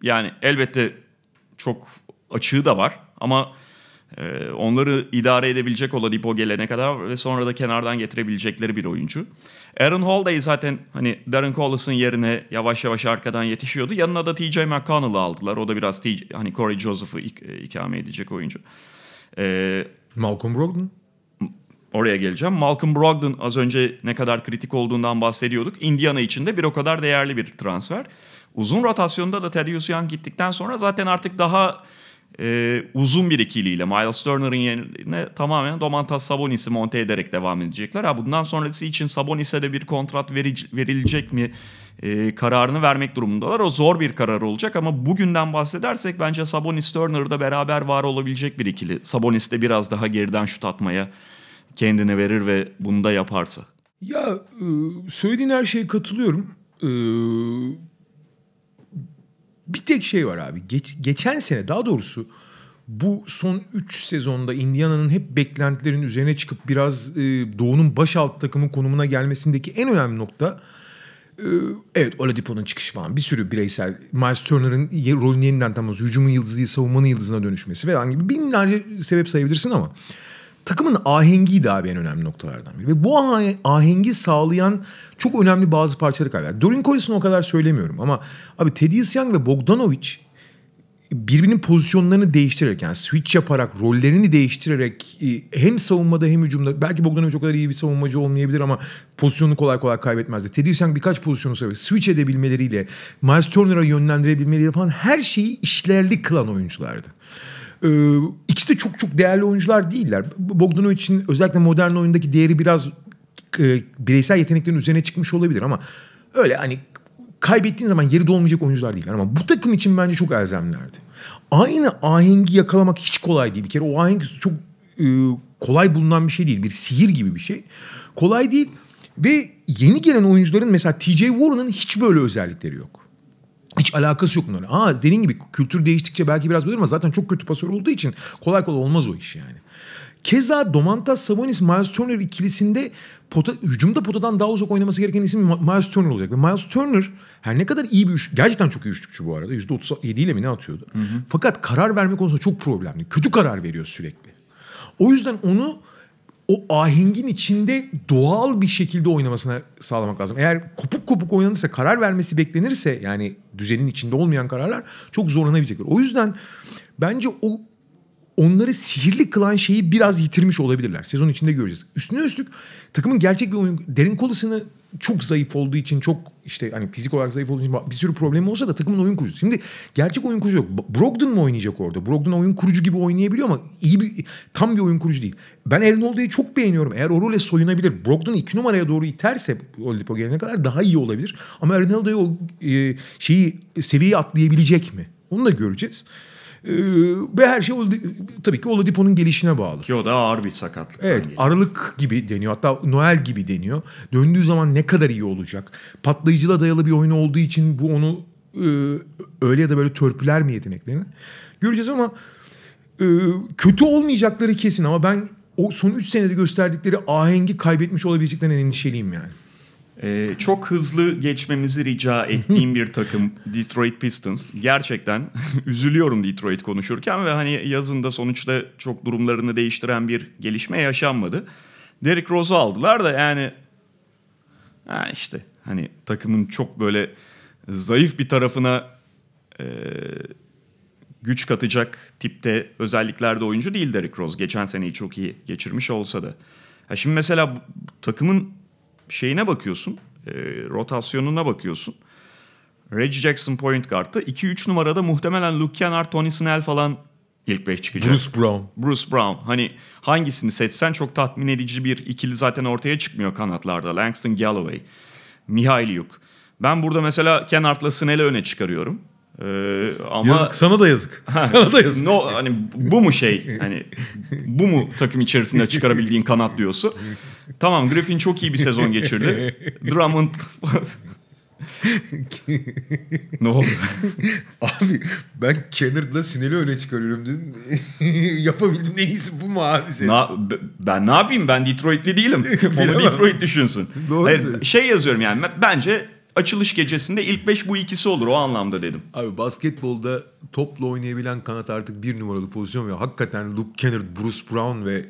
Yani elbette çok açığı da var ama e, onları idare edebilecek Oladipo gelene kadar ve sonra da kenardan getirebilecekleri bir oyuncu. Aaron Holiday zaten hani Darren Collis'ın yerine yavaş yavaş arkadan yetişiyordu. Yanına da TJ McConnell'ı aldılar. O da biraz TJ, hani Corey Joseph'ı ik- ikame edecek oyuncu. Ee, Malcolm Brogdon. oraya geleceğim. Malcolm Brogdon az önce ne kadar kritik olduğundan bahsediyorduk. Indiana için de bir o kadar değerli bir transfer. Uzun rotasyonda da Thaddeus Young gittikten sonra zaten artık daha e, uzun bir ikiliyle Miles Turner'ın yerine tamamen Domantas Sabonis'i monte ederek devam edecekler. Ha bundan sonrası için Sabonis'e de bir kontrat veric- verilecek mi e, kararını vermek durumundalar. O zor bir karar olacak ama bugünden bahsedersek bence Sabonis Turner'da beraber var olabilecek bir ikili. Sabonis de biraz daha geriden şut atmaya kendine verir ve bunu da yaparsa. Ya e, söylediğin her şeye katılıyorum. Bir tek şey var abi. Geç, geçen sene daha doğrusu bu son 3 sezonda Indiana'nın hep beklentilerin üzerine çıkıp biraz e, Doğu'nun baş alt takımı konumuna gelmesindeki en önemli nokta e, evet Oladipo'nun çıkışı falan bir sürü bireysel Miles Turner'ın rolünü yeniden tamamlaması, hücumun yıldızı değil savunmanın yıldızına dönüşmesi falan gibi binlerce sebep sayabilirsin ama takımın ahengiydi abi en önemli noktalardan biri. Ve bu ah- ahengi sağlayan çok önemli bazı parçaları kaybeder. Dorian Collins'ın o kadar söylemiyorum ama abi Thaddeus Young ve Bogdanovic birbirinin pozisyonlarını değiştirerek yani switch yaparak rollerini değiştirerek e, hem savunmada hem hücumda belki Bogdanovic o kadar iyi bir savunmacı olmayabilir ama pozisyonunu kolay kolay kaybetmezdi. Teddy Young birkaç pozisyonu sever. Switch edebilmeleriyle, Miles Turner'a yönlendirebilmeleriyle falan her şeyi işlerli kılan oyunculardı. Ee, ikisi de çok çok değerli oyuncular değiller. Bogdanovic'in özellikle modern oyundaki değeri biraz e, bireysel yeteneklerin üzerine çıkmış olabilir ama öyle hani kaybettiğin zaman yeri dolmayacak oyuncular değiller ama bu takım için bence çok elzemlerdi. Aynı ahengi yakalamak hiç kolay değil. Bir kere o ahenk çok e, kolay bulunan bir şey değil. Bir sihir gibi bir şey. Kolay değil ve yeni gelen oyuncuların mesela TJ Warren'ın hiç böyle özellikleri yok. Hiç alakası yok bunların. Aa dediğin gibi kültür değiştikçe belki biraz böyle ama zaten çok kötü pasör olduğu için kolay kolay olmaz o iş yani. Keza Domantas Sabonis Miles Turner ikilisinde pota, hücumda potadan daha uzak oynaması gereken isim Miles Turner olacak. Ve Miles Turner her ne kadar iyi bir üç, gerçekten çok iyi üçlükçü bu arada. %37 ile mi ne atıyordu? Hı hı. Fakat karar verme konusunda çok problemli. Kötü karar veriyor sürekli. O yüzden onu o ahengin içinde doğal bir şekilde oynamasına sağlamak lazım. Eğer kopuk kopuk oynanırsa karar vermesi beklenirse yani düzenin içinde olmayan kararlar çok zorlanabilecekler. O yüzden bence o onları sihirli kılan şeyi biraz yitirmiş olabilirler. Sezon içinde göreceğiz. Üstüne üstlük takımın gerçek bir oyun... Derin Collison'ı çok zayıf olduğu için çok işte hani fizik olarak zayıf olduğu için bir sürü problemi olsa da takımın oyun kurucusu. Şimdi gerçek oyun kurucu yok. Brogdon mu oynayacak orada? Brogdon oyun kurucu gibi oynayabiliyor ama iyi bir tam bir oyun kurucu değil. Ben Aaron Holiday'i çok beğeniyorum. Eğer o role soyunabilir. Brogdon'u iki numaraya doğru iterse Oladipo gelene kadar daha iyi olabilir. Ama Aaron Holiday o e, şeyi seviyeyi atlayabilecek mi? Onu da göreceğiz. Ee, ve her şey tabii ki Oladipo'nun gelişine bağlı. Ki o da ağır bir sakatlık. Evet Aralık gibi deniyor hatta Noel gibi deniyor. Döndüğü zaman ne kadar iyi olacak? Patlayıcılığa dayalı bir oyun olduğu için bu onu e, öyle ya da böyle törpüler mi yeteneklerini? Göreceğiz ama e, kötü olmayacakları kesin ama ben o son 3 senede gösterdikleri ahengi kaybetmiş olabileceklerinden endişeliyim yani. Ee, çok hızlı geçmemizi rica ettiğim bir takım Detroit Pistons. Gerçekten üzülüyorum Detroit konuşurken ve hani yazında sonuçta çok durumlarını değiştiren bir gelişme yaşanmadı. Derrick Rose'u aldılar da yani ha işte hani takımın çok böyle zayıf bir tarafına e, güç katacak tipte özelliklerde oyuncu değil Derrick Rose. Geçen seneyi çok iyi geçirmiş olsa da. Ha şimdi mesela takımın şeyine bakıyorsun, e, rotasyonuna bakıyorsun. Reggie Jackson point guard'ta 2-3 numarada muhtemelen Luke Kennard, Tony Snell falan ilk 5 çıkacak. Bruce Brown. Bruce Brown. Hani hangisini seçsen çok tatmin edici bir ikili zaten ortaya çıkmıyor kanatlarda. Langston Galloway, Mihailiuk. Ben burada mesela Kennard'la Snell'i öne çıkarıyorum. Ee, ama Yazık, sana da yazık. sana da yazık. No hani bu mu şey hani bu mu takım içerisinde çıkarabildiğin kanat diyorsun. Tamam Griffin çok iyi bir sezon geçirdi. Drummond ne oldu? Abi ben Kennard'la Sinel'i öne çıkarıyorum dedim. Yapabildiğin en iyisi bu mu abi senin? Na, ben ne yapayım? Ben Detroit'li değilim. Onu. Detroit düşünsün. Doğru Hayır, şey yazıyorum yani bence açılış gecesinde ilk beş bu ikisi olur o anlamda dedim. Abi basketbolda topla oynayabilen kanat artık bir numaralı pozisyon ve hakikaten Luke Kennard, Bruce Brown ve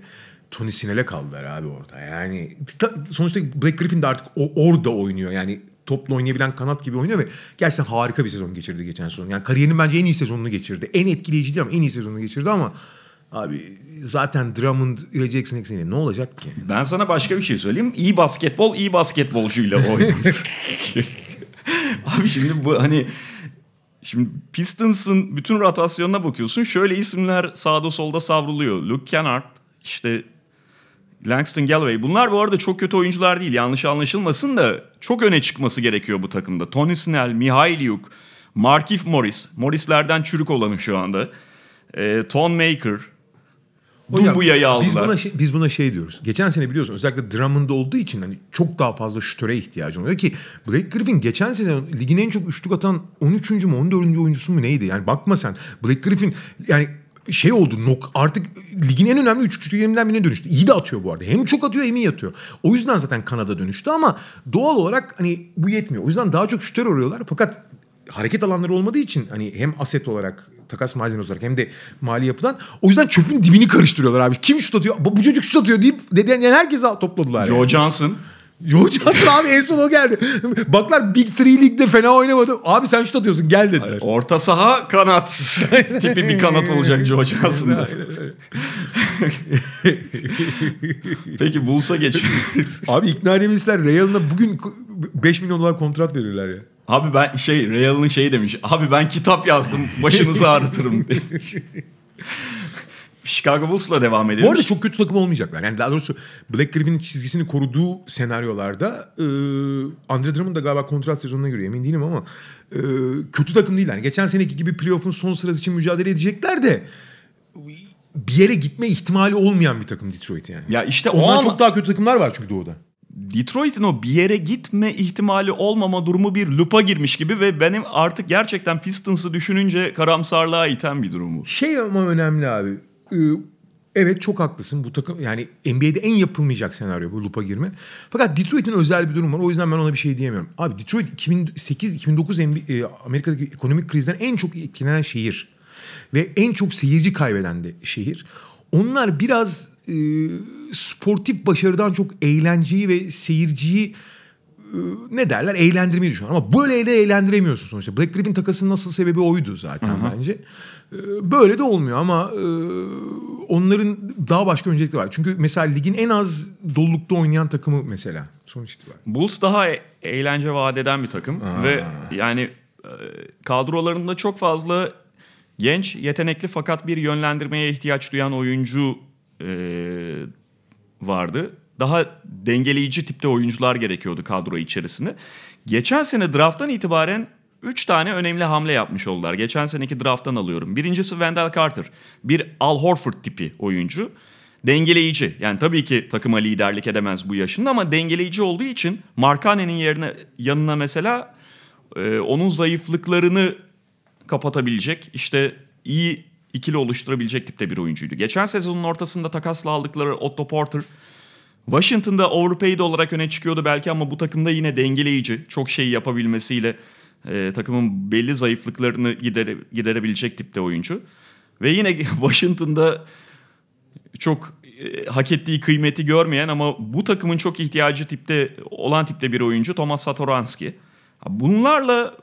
Tony Sinel'e kaldılar abi orada. Yani ta- sonuçta Blake Griffin de artık o, orada oynuyor. Yani topla oynayabilen kanat gibi oynuyor ve gerçekten harika bir sezon geçirdi geçen sezon. Yani kariyerinin bence en iyi sezonunu geçirdi. En etkileyici değil ama en iyi sezonunu geçirdi ama abi zaten Drummond, Ray Jackson eksiğiyle ne olacak ki? Ben sana başka bir şey söyleyeyim. İyi basketbol iyi basketbolcuyla oynanır. Abi şimdi bu hani şimdi Pistons'ın bütün rotasyonuna bakıyorsun. Şöyle isimler sağda solda savruluyor. Luke Kennard, işte Langston Galloway. Bunlar bu arada çok kötü oyuncular değil. Yanlış anlaşılmasın da çok öne çıkması gerekiyor bu takımda. Tony Snell, Mihailiuk, Markif Morris. Morris'lerden çürük olanı şu anda. Ee, Ton Maker. Dumbu'ya'yı aldılar. Biz buna, şey, biz buna şey diyoruz. Geçen sene biliyorsun özellikle Drummond olduğu için hani çok daha fazla şütöre ihtiyacı oluyor ki Blake Griffin geçen sene ligin en çok üçlük atan 13. mü 14. oyuncusu mu neydi? Yani bakma sen Blake Griffin yani şey oldu nok artık ligin en önemli üçlüklerinden birine dönüştü. İyi de atıyor bu arada. Hem çok atıyor hem iyi atıyor. O yüzden zaten Kanada dönüştü ama doğal olarak hani bu yetmiyor. O yüzden daha çok şütör arıyorlar fakat hareket alanları olmadığı için hani hem aset olarak takas malzemesi olarak hem de mali yapıdan o yüzden çöpün dibini karıştırıyorlar abi. Kim şut atıyor? Bu, çocuk şut atıyor deyip deden yani herkese topladılar. Joe yani. Johnson. Joe Johnson abi en son o geldi. Baklar Big Three Lig'de fena oynamadı. Abi sen şut atıyorsun gel dediler. Orta saha kanat tipi bir kanat olacak Joe Johnson'da. Peki Bulls'a geçiyoruz. Abi ikna edebilirler. Real'ına bugün 5 milyon dolar kontrat verirler ya. Abi ben şey Real'ın şey demiş. Abi ben kitap yazdım başınızı ağrıtırım demiş. Chicago Bulls'la devam edelim. Bu arada çok kötü takım olmayacaklar. Yani daha doğrusu Black Griffin'in çizgisini koruduğu senaryolarda e, Andre Drummond da galiba kontrat sezonuna göre emin değilim ama e, kötü takım değil. Yani geçen seneki gibi playoff'un son sırası için mücadele edecekler de bir yere gitme ihtimali olmayan bir takım Detroit yani. Ya işte o Ondan an çok daha kötü takımlar var çünkü doğuda. Detroit'in o bir yere gitme ihtimali olmama durumu bir lupa girmiş gibi ve benim artık gerçekten Pistons'ı düşününce karamsarlığa iten bir durum bu. Şey ama önemli abi. Ee, Evet çok haklısın. Bu takım yani NBA'de en yapılmayacak senaryo bu lupa girme. Fakat Detroit'in özel bir durum var. O yüzden ben ona bir şey diyemiyorum. Abi Detroit 2008-2009 NBA, e, Amerika'daki ekonomik krizden en çok etkilenen şehir. Ve en çok seyirci kaybeden de şehir. Onlar biraz e, sportif başarıdan çok eğlenceyi ve seyirciyi e, ne derler eğlendirmeyi düşünüyor. Ama böyle de eğlendiremiyorsun sonuçta. Black Griffin takasının nasıl sebebi oydu zaten bence. E, böyle de olmuyor ama e, onların daha başka öncelikleri var. Çünkü mesela ligin en az dolulukta oynayan takımı mesela sonuç itibariyle. Bulls daha e- eğlence vaat eden bir takım ve yani e, kadrolarında çok fazla genç, yetenekli fakat bir yönlendirmeye ihtiyaç duyan oyuncu e, vardı. Daha dengeleyici tipte oyuncular gerekiyordu kadro içerisinde. Geçen sene drafttan itibaren 3 tane önemli hamle yapmış oldular. Geçen seneki drafttan alıyorum. Birincisi Wendell Carter. Bir Al Horford tipi oyuncu. Dengeleyici. Yani tabii ki takıma liderlik edemez bu yaşında ama dengeleyici olduğu için Markanen'in yerine yanına mesela e, onun zayıflıklarını kapatabilecek işte iyi ikili oluşturabilecek tipte bir oyuncuydu. Geçen sezonun ortasında takasla aldıkları Otto Porter Washington'da overpaid olarak öne çıkıyordu belki ama bu takımda yine dengeleyici. Çok şey yapabilmesiyle e, takımın belli zayıflıklarını gidere, giderebilecek tipte oyuncu. Ve yine Washington'da çok e, hak ettiği kıymeti görmeyen ama bu takımın çok ihtiyacı tipte olan tipte bir oyuncu Thomas Satoranski. Bunlarla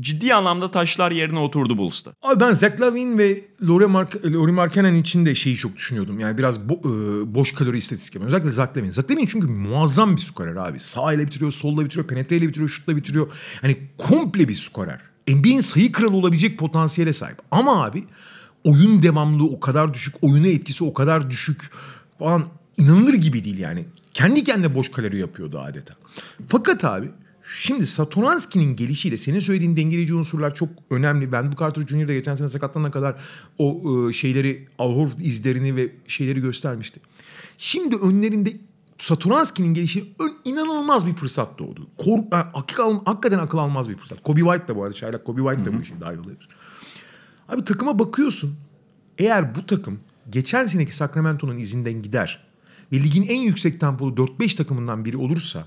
ciddi anlamda taşlar yerine oturdu Bulls'ta. Abi ben Zach Lavin ve Laurie, Mark Laurie Markkanen için de şeyi çok düşünüyordum. Yani biraz bo- e, boş kalori istatistik yapıyorum. Özellikle Zach Lavin. Zach Lavin çünkü muazzam bir skorer abi. Sağ ile bitiriyor, solla bitiriyor, penetreyle bitiriyor, şutla bitiriyor. Hani komple bir skorer. NBA'in sayı kralı olabilecek potansiyele sahip. Ama abi oyun devamlılığı o kadar düşük, oyuna etkisi o kadar düşük falan inanılır gibi değil yani. Kendi kendine boş kalori yapıyordu adeta. Fakat abi Şimdi Satoranski'nin gelişiyle senin söylediğin dengeleyici unsurlar çok önemli. Ben bu Carter Jr. de geçen sene sakatlanana kadar o e, şeyleri, Al Horford izlerini ve şeyleri göstermişti. Şimdi önlerinde Satoranski'nin gelişi ön, inanılmaz bir fırsat doğdu. Kor, ha, akıl, al- hakikaten akıl almaz bir fırsat. Kobe White da bu arada. Şaylak Kobe White da bu işin dahil olabilir. Abi takıma bakıyorsun. Eğer bu takım geçen seneki Sacramento'nun izinden gider ve ligin en yüksek tempolu 4-5 takımından biri olursa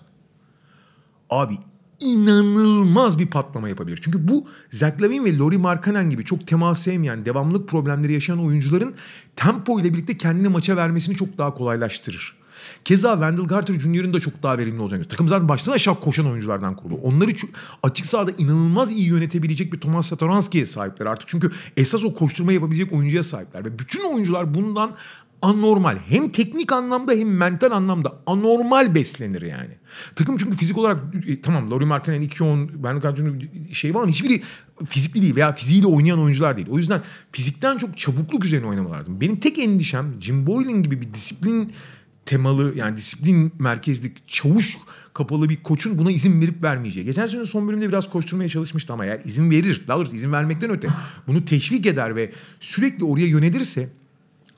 abi inanılmaz bir patlama yapabilir. Çünkü bu Zach Lavin ve Laurie Markkanen gibi çok temas sevmeyen, devamlılık problemleri yaşayan oyuncuların tempo ile birlikte kendini maça vermesini çok daha kolaylaştırır. Keza Wendell Carter Jr.'ın da çok daha verimli olacağını. Takım zaten baştan aşağı koşan oyunculardan kurulu. Onları açık sahada inanılmaz iyi yönetebilecek bir Thomas Satoranski'ye sahipler artık. Çünkü esas o koşturma yapabilecek oyuncuya sahipler. Ve bütün oyuncular bundan anormal. Hem teknik anlamda hem mental anlamda anormal beslenir yani. Takım çünkü fizik olarak e, tamam Laurie Markkanen 2-10 ben Carter şey var ama hiçbiri fizikli değil veya fiziğiyle oynayan oyuncular değil. O yüzden fizikten çok çabukluk üzerine oynamalardı. Benim tek endişem Jim Boylan gibi bir disiplin temalı yani disiplin merkezli çavuş kapalı bir koçun buna izin verip vermeyeceği. Geçen sene son bölümde biraz koşturmaya çalışmıştı ama eğer izin verir, daha doğrusu izin vermekten öte bunu teşvik eder ve sürekli oraya yönelirse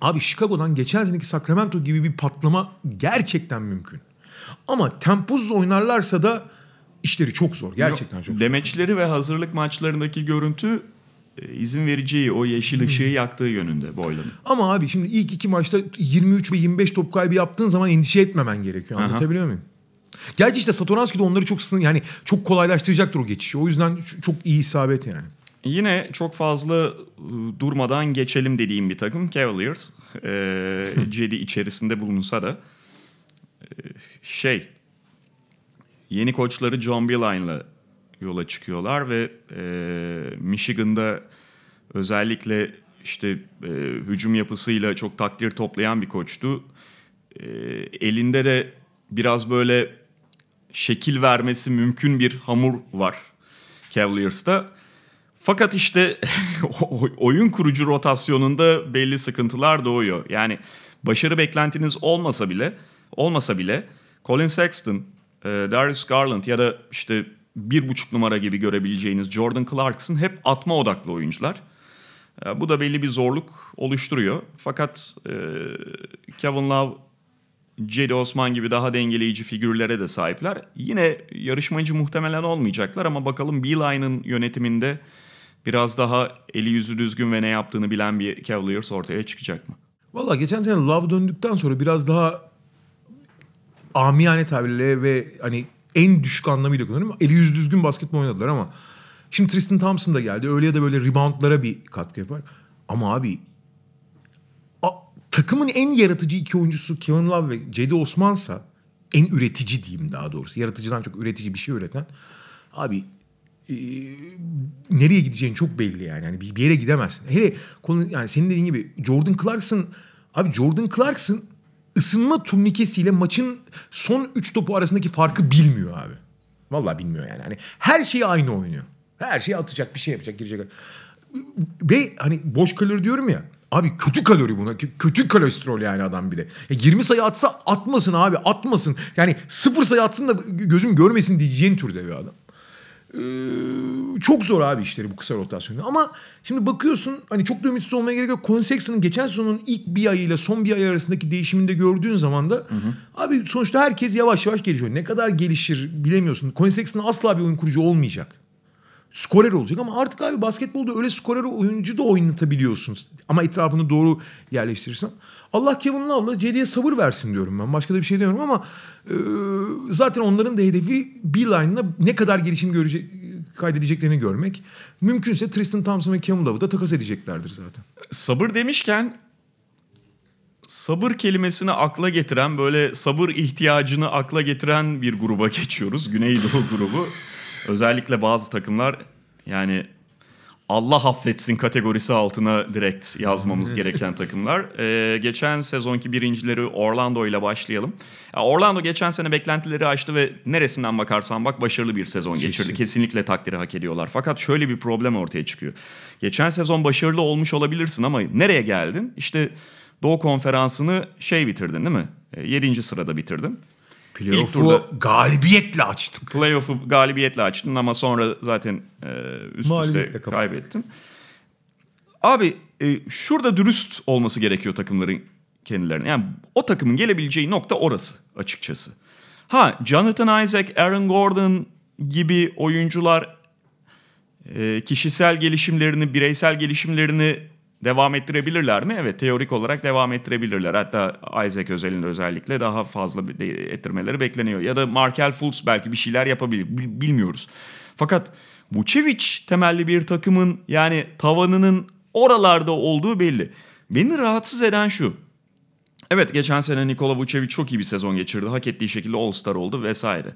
abi Chicago'dan geçen seneki Sacramento gibi bir patlama gerçekten mümkün. Ama temposuz oynarlarsa da işleri çok zor. Gerçekten çok zor. Demeçleri ve hazırlık maçlarındaki görüntü e, izin vereceği o yeşil ışığı yaktığı yönünde Boylan'ın. Ama abi şimdi ilk iki maçta 23 ve 25 top kaybı yaptığın zaman endişe etmemen gerekiyor. Aha. Anlatabiliyor muyum? Gerçi işte Satoranski de onları çok sınır yani çok kolaylaştıracaktır o geçişi. O yüzden çok iyi isabet yani. Yine çok fazla e, durmadan geçelim dediğim bir takım Cavaliers. E, Cedi içerisinde bulunsa da şey yeni koçları John Beeline'la yola çıkıyorlar ve e, Michigan'da özellikle işte e, hücum yapısıyla çok takdir toplayan bir koçtu. E, elinde de biraz böyle şekil vermesi mümkün bir hamur var Cavaliers'ta. Fakat işte oyun kurucu rotasyonunda belli sıkıntılar doğuyor. Yani başarı beklentiniz olmasa bile olmasa bile Colin Sexton, e, Darius Garland ya da işte bir buçuk numara gibi görebileceğiniz Jordan Clarkson hep atma odaklı oyuncular. E, Bu da belli bir zorluk oluşturuyor. Fakat e, Kevin Love, Cedi Osman gibi daha dengeleyici figürlere de sahipler. Yine yarışmacı muhtemelen olmayacaklar ama bakalım Beeline'ın yönetiminde biraz daha eli yüzü düzgün ve ne yaptığını bilen bir Cavaliers ortaya çıkacak mı? Valla geçen sene Love döndükten sonra biraz daha amiyane tabirle ve hani en düşük anlamıyla kullanıyorum. Eli yüz düzgün basketbol oynadılar ama şimdi Tristan Thompson da geldi. Öyle ya da böyle reboundlara bir katkı yapar. Ama abi a- takımın en yaratıcı iki oyuncusu Kevin Love ve Cedi Osman'sa en üretici diyeyim daha doğrusu. Yaratıcıdan çok üretici bir şey üreten. Abi e, nereye gideceğin çok belli yani. yani bir, bir yere gidemezsin. Hele konu yani senin dediğin gibi Jordan Clarkson abi Jordan Clarkson ısınma turnikesiyle maçın son 3 topu arasındaki farkı bilmiyor abi. Vallahi bilmiyor yani. Hani her şeyi aynı oynuyor. Her şeyi atacak, bir şey yapacak, girecek. Ve hani boş kalori diyorum ya. Abi kötü kalori buna. Kö- Kötü kolesterol yani adam bile. Ya 20 sayı atsa atmasın abi atmasın. Yani sıfır sayı atsın da gözüm görmesin diyeceğin türde bir adam. Ee, çok zor abi işleri bu kısa rotasyonda. Ama şimdi bakıyorsun hani çok da ümitsiz olmaya gerek yok. Colin Sexton'ın geçen sezonun ilk bir ayıyla son bir ay arasındaki değişimini de gördüğün zaman da abi sonuçta herkes yavaş yavaş gelişiyor. Ne kadar gelişir bilemiyorsun. Colin Sexton asla bir oyun kurucu olmayacak. Skorer olacak ama artık abi basketbolda öyle skorer oyuncu da oynatabiliyorsunuz. Ama etrafını doğru yerleştirirsen. Allah Kevin Love'la Cedi'ye sabır versin diyorum ben. Başka da bir şey demiyorum ama e, zaten onların da hedefi Beeline'la ne kadar gelişim görecek kaydedeceklerini görmek. Mümkünse Tristan Thompson ve Kevin Love'ı da takas edeceklerdir zaten. Sabır demişken sabır kelimesini akla getiren böyle sabır ihtiyacını akla getiren bir gruba geçiyoruz. Güneydoğu grubu. Özellikle bazı takımlar yani Allah affetsin kategorisi altına direkt yazmamız gereken takımlar. Ee, geçen sezonki birincileri Orlando ile başlayalım. Ya Orlando geçen sene beklentileri aştı ve neresinden bakarsan bak başarılı bir sezon geçirdi. Kesin. Kesinlikle takdiri hak ediyorlar. Fakat şöyle bir problem ortaya çıkıyor. Geçen sezon başarılı olmuş olabilirsin ama nereye geldin? İşte Doğu Konferansı'nı şey bitirdin değil mi? 7. sırada bitirdin. Playoff'u galibiyetle açtık. Playoff'u galibiyetle açtın ama sonra zaten e, üst üste kapattık. kaybettin. Abi e, şurada dürüst olması gerekiyor takımların kendilerine. Yani o takımın gelebileceği nokta orası açıkçası. Ha Jonathan Isaac, Aaron Gordon gibi oyuncular e, kişisel gelişimlerini, bireysel gelişimlerini devam ettirebilirler mi? Evet teorik olarak devam ettirebilirler. Hatta Isaac özelinde özellikle daha fazla ettirmeleri bekleniyor. Ya da Markel Fultz belki bir şeyler yapabilir. Bil- Bilmiyoruz. Fakat Vucevic temelli bir takımın yani tavanının oralarda olduğu belli. Beni rahatsız eden şu. Evet geçen sene Nikola Vucevic çok iyi bir sezon geçirdi. Hak ettiği şekilde All-Star oldu vesaire.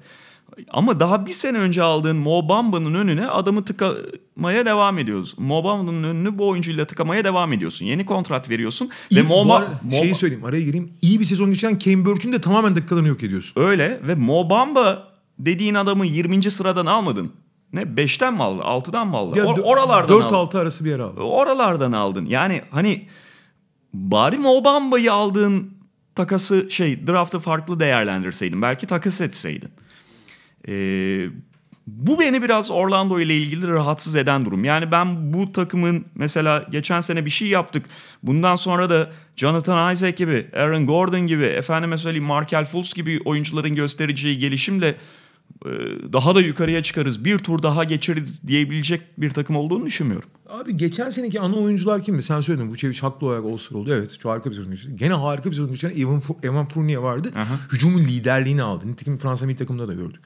Ama daha bir sene önce aldığın Mo Bamba'nın önüne adamı tıkamaya devam ediyoruz. Mo Bamba'nın önünü bu oyuncuyla tıkamaya devam ediyorsun. Yeni kontrat veriyorsun. ve İyi, Mo, bu Ba- arada Mo- şeyi söyleyeyim araya gireyim. İyi bir sezon geçiren Kane Burch'un de tamamen dakikalarını yok ediyorsun. Öyle ve Mo Bamba dediğin adamı 20. sıradan almadın. Ne 5'ten mi aldın? 6'dan mı aldın? Ya Or- oralardan aldın. 4-6 arası bir yer aldı. Oralardan aldın. Yani hani bari Mo Bamba'yı aldığın takası şey draftı farklı değerlendirseydin. Belki takas etseydin. Ee, bu beni biraz Orlando ile ilgili rahatsız eden durum. Yani ben bu takımın mesela geçen sene bir şey yaptık. Bundan sonra da Jonathan Isaac gibi, Aaron Gordon gibi, efendime söyleyeyim Markel Fultz gibi oyuncuların göstereceği gelişimle e, daha da yukarıya çıkarız. Bir tur daha geçeriz diyebilecek bir takım olduğunu düşünmüyorum. Abi geçen seneki ana oyuncular kimdi? Sen söyledin. Vucevic haklı olarak All-Star oldu. Evet çok harika bir sezon geçirdi. Gene harika bir sezon geçiren Evan, Evan Fournier vardı. Hücumun liderliğini aldı. Nitekim Fransa milli takımında da gördük.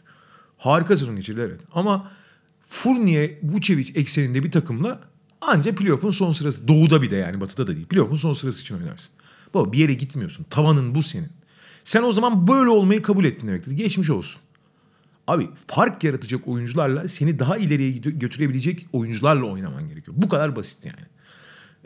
Harika sezon geçirdi evet. Ama Fournier, Vucevic ekseninde bir takımla anca playoff'un son sırası. Doğuda bir de yani batıda da değil. Playoff'un son sırası için oynarsın. Baba bir yere gitmiyorsun. Tavanın bu senin. Sen o zaman böyle olmayı kabul ettin demektir. Geçmiş olsun. Abi fark yaratacak oyuncularla seni daha ileriye gö- götürebilecek oyuncularla oynaman gerekiyor. Bu kadar basit yani.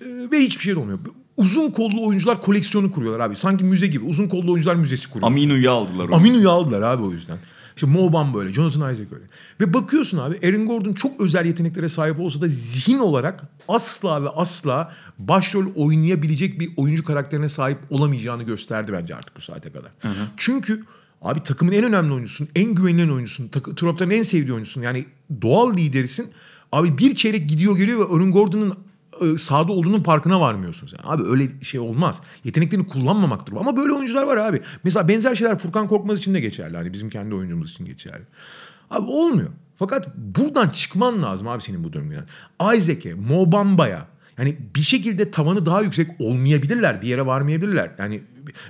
Ee, ve hiçbir şey de olmuyor. Uzun kollu oyuncular koleksiyonu kuruyorlar abi. Sanki müze gibi. Uzun kollu oyuncular müzesi kuruyor. Aminu'yu aldılar. Aminu'yu aldılar abi o yüzden. İşte Mo Bamba böyle, Jonathan Isaac öyle. Ve bakıyorsun abi Aaron Gordon çok özel yeteneklere sahip olsa da zihin olarak asla ve asla başrol oynayabilecek bir oyuncu karakterine sahip olamayacağını gösterdi bence artık bu saate kadar. Çünkü abi takımın en önemli oyuncusun, en güvenilen oyuncusun, Trop'tan en sevdiği oyuncusun. Yani doğal liderisin. Abi bir çeyrek gidiyor geliyor ve Aaron Gordon'un e, sahada olduğunun farkına varmıyorsun sen. Abi öyle şey olmaz. Yeteneklerini kullanmamaktır. Ama böyle oyuncular var abi. Mesela benzer şeyler Furkan Korkmaz için de geçerli. Hani bizim kendi oyuncumuz için geçerli. Abi olmuyor. Fakat buradan çıkman lazım abi senin bu döngüden. Isaac'e, Mo Bamba'ya yani bir şekilde tavanı daha yüksek olmayabilirler. Bir yere varmayabilirler. Yani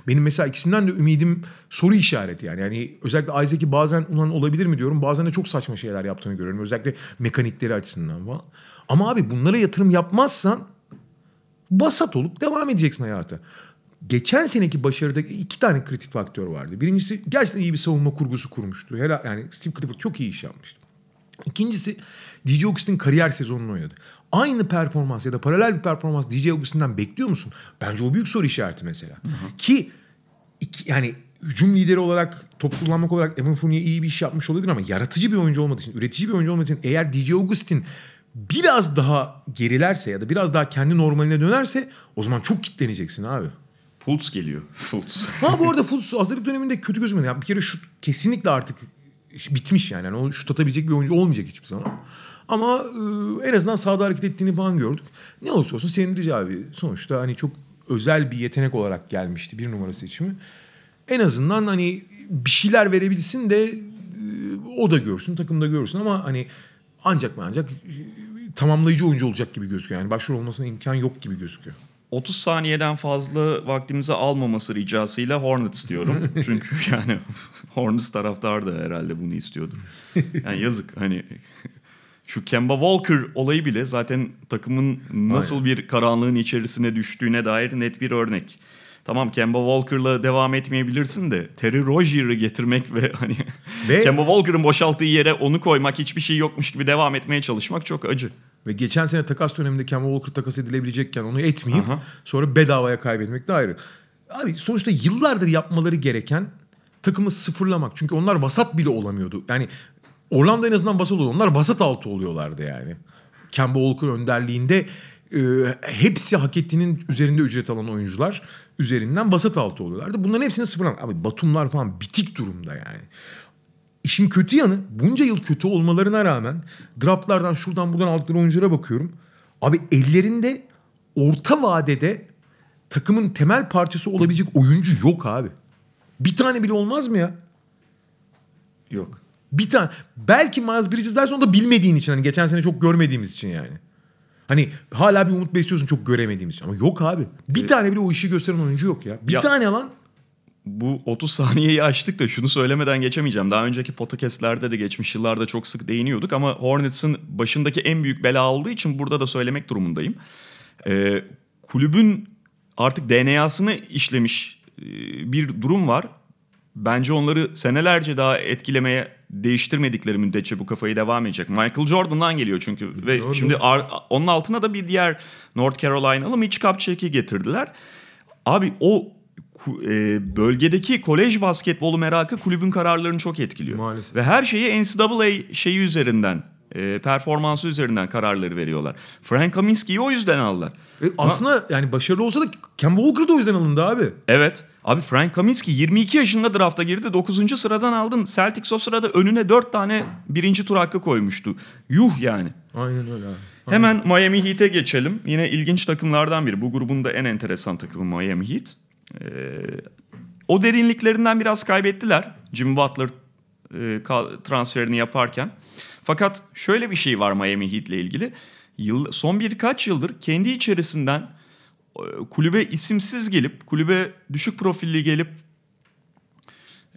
benim mesela ikisinden de ümidim soru işareti yani. Yani özellikle Isaac'i bazen ulan olabilir mi diyorum. Bazen de çok saçma şeyler yaptığını görüyorum. Özellikle mekanikleri açısından falan. Ama abi bunlara yatırım yapmazsan basat olup devam edeceksin hayata. geçen seneki başarıda iki tane kritik faktör vardı. Birincisi gerçekten iyi bir savunma kurgusu kurmuştu. Helal, yani Steve Clifford çok iyi iş yapmıştı. İkincisi DJ Augustin kariyer sezonunu oynadı. Aynı performans ya da paralel bir performans DJ Augustin'den bekliyor musun? Bence o büyük soru işareti mesela. Ki iki, yani hücum lideri olarak, top kullanmak olarak Evan Fournier iyi bir iş yapmış olabilir ama yaratıcı bir oyuncu olmadığı için, üretici bir oyuncu olmadığı için eğer DJ Augustin biraz daha gerilerse ya da biraz daha kendi normaline dönerse o zaman çok kitleneceksin abi. Fultz geliyor. Fultz. Ha bu arada Fultz hazırlık döneminde kötü gözükmedi. Yani bir kere şut kesinlikle artık bitmiş yani. yani o şut atabilecek bir oyuncu olmayacak hiçbir zaman. Ama e, en azından sahada hareket ettiğini falan gördük. Ne olursa olsun sevindirici abi. Sonuçta hani çok özel bir yetenek olarak gelmişti bir numara seçimi. En azından hani bir şeyler verebilsin de e, o da görsün, takım da görsün ama hani ancak mı ancak tamamlayıcı oyuncu olacak gibi gözüküyor. Yani başrol olmasına imkan yok gibi gözüküyor. 30 saniyeden fazla vaktimizi almaması ricasıyla Hornets diyorum. Çünkü yani Hornets taraftar da herhalde bunu istiyordur. Yani yazık hani şu Kemba Walker olayı bile zaten takımın nasıl bir karanlığın içerisine düştüğüne dair net bir örnek. Tamam Kemba Walker'la devam etmeyebilirsin de Terry Rozier'ı getirmek ve hani Ve- Kemba Walker'ın boşalttığı yere onu koymak hiçbir şey yokmuş gibi devam etmeye çalışmak çok acı. Ve geçen sene takas döneminde Kemba Walker takas edilebilecekken onu etmeyip Aha. sonra bedavaya kaybetmek de ayrı. Abi sonuçta yıllardır yapmaları gereken takımı sıfırlamak. Çünkü onlar vasat bile olamıyordu. Yani Orlando en azından vasat oluyor. Onlar vasat altı oluyorlardı yani. Kemba Walker önderliğinde e, hepsi hak ettiğinin üzerinde ücret alan oyuncular üzerinden vasat altı oluyorlardı. Bunların hepsini sıfırlamak. Abi Batumlar falan bitik durumda yani. İşin kötü yanı bunca yıl kötü olmalarına rağmen draftlardan şuradan buradan aldıkları oyunculara bakıyorum. Abi ellerinde orta vadede takımın temel parçası olabilecek oyuncu yok abi. Bir tane bile olmaz mı ya? Yok. Bir tane. Belki Miles Bridges dersen onu da bilmediğin için. Hani geçen sene çok görmediğimiz için yani. Hani hala bir umut besliyorsun çok göremediğimiz. Ama yok abi. Bir tane bile o işi gösteren oyuncu yok ya. Bir Ya- tane lan. Bu 30 saniyeyi açtık da şunu söylemeden geçemeyeceğim. Daha önceki podcastlerde de geçmiş yıllarda çok sık değiniyorduk ama Hornets'ın başındaki en büyük bela olduğu için burada da söylemek durumundayım. Ee, kulübün artık DNA'sını işlemiş e, bir durum var. Bence onları senelerce daha etkilemeye değiştirmedikleri müddetçe bu kafayı devam edecek. Michael Jordan'dan geliyor çünkü ve Doğru. şimdi onun altına da bir diğer North Carolinalı Mitch Kupchak'i getirdiler. Abi o e, bölgedeki kolej basketbolu merakı kulübün kararlarını çok etkiliyor. Maalesef. Ve her şeyi NCAA şeyi üzerinden, e, performansı üzerinden kararları veriyorlar. Frank Kaminsky'yi o yüzden aldılar. E aslında yani başarılı olsa da Kemba Walker da o yüzden alındı abi. Evet. Abi Frank Kaminsky 22 yaşında drafta girdi. 9. sıradan aldın. Celtics o sırada önüne 4 tane birinci tur hakkı koymuştu. Yuh yani. Aynen öyle abi. Hemen Miami Heat'e geçelim. Yine ilginç takımlardan biri. Bu grubun da en enteresan takımı Miami Heat. Ee, o derinliklerinden biraz kaybettiler. Jimmy Butler e, transferini yaparken. Fakat şöyle bir şey var Miami Heat'le ilgili. Yıl, son birkaç yıldır kendi içerisinden e, kulübe isimsiz gelip, kulübe düşük profilli gelip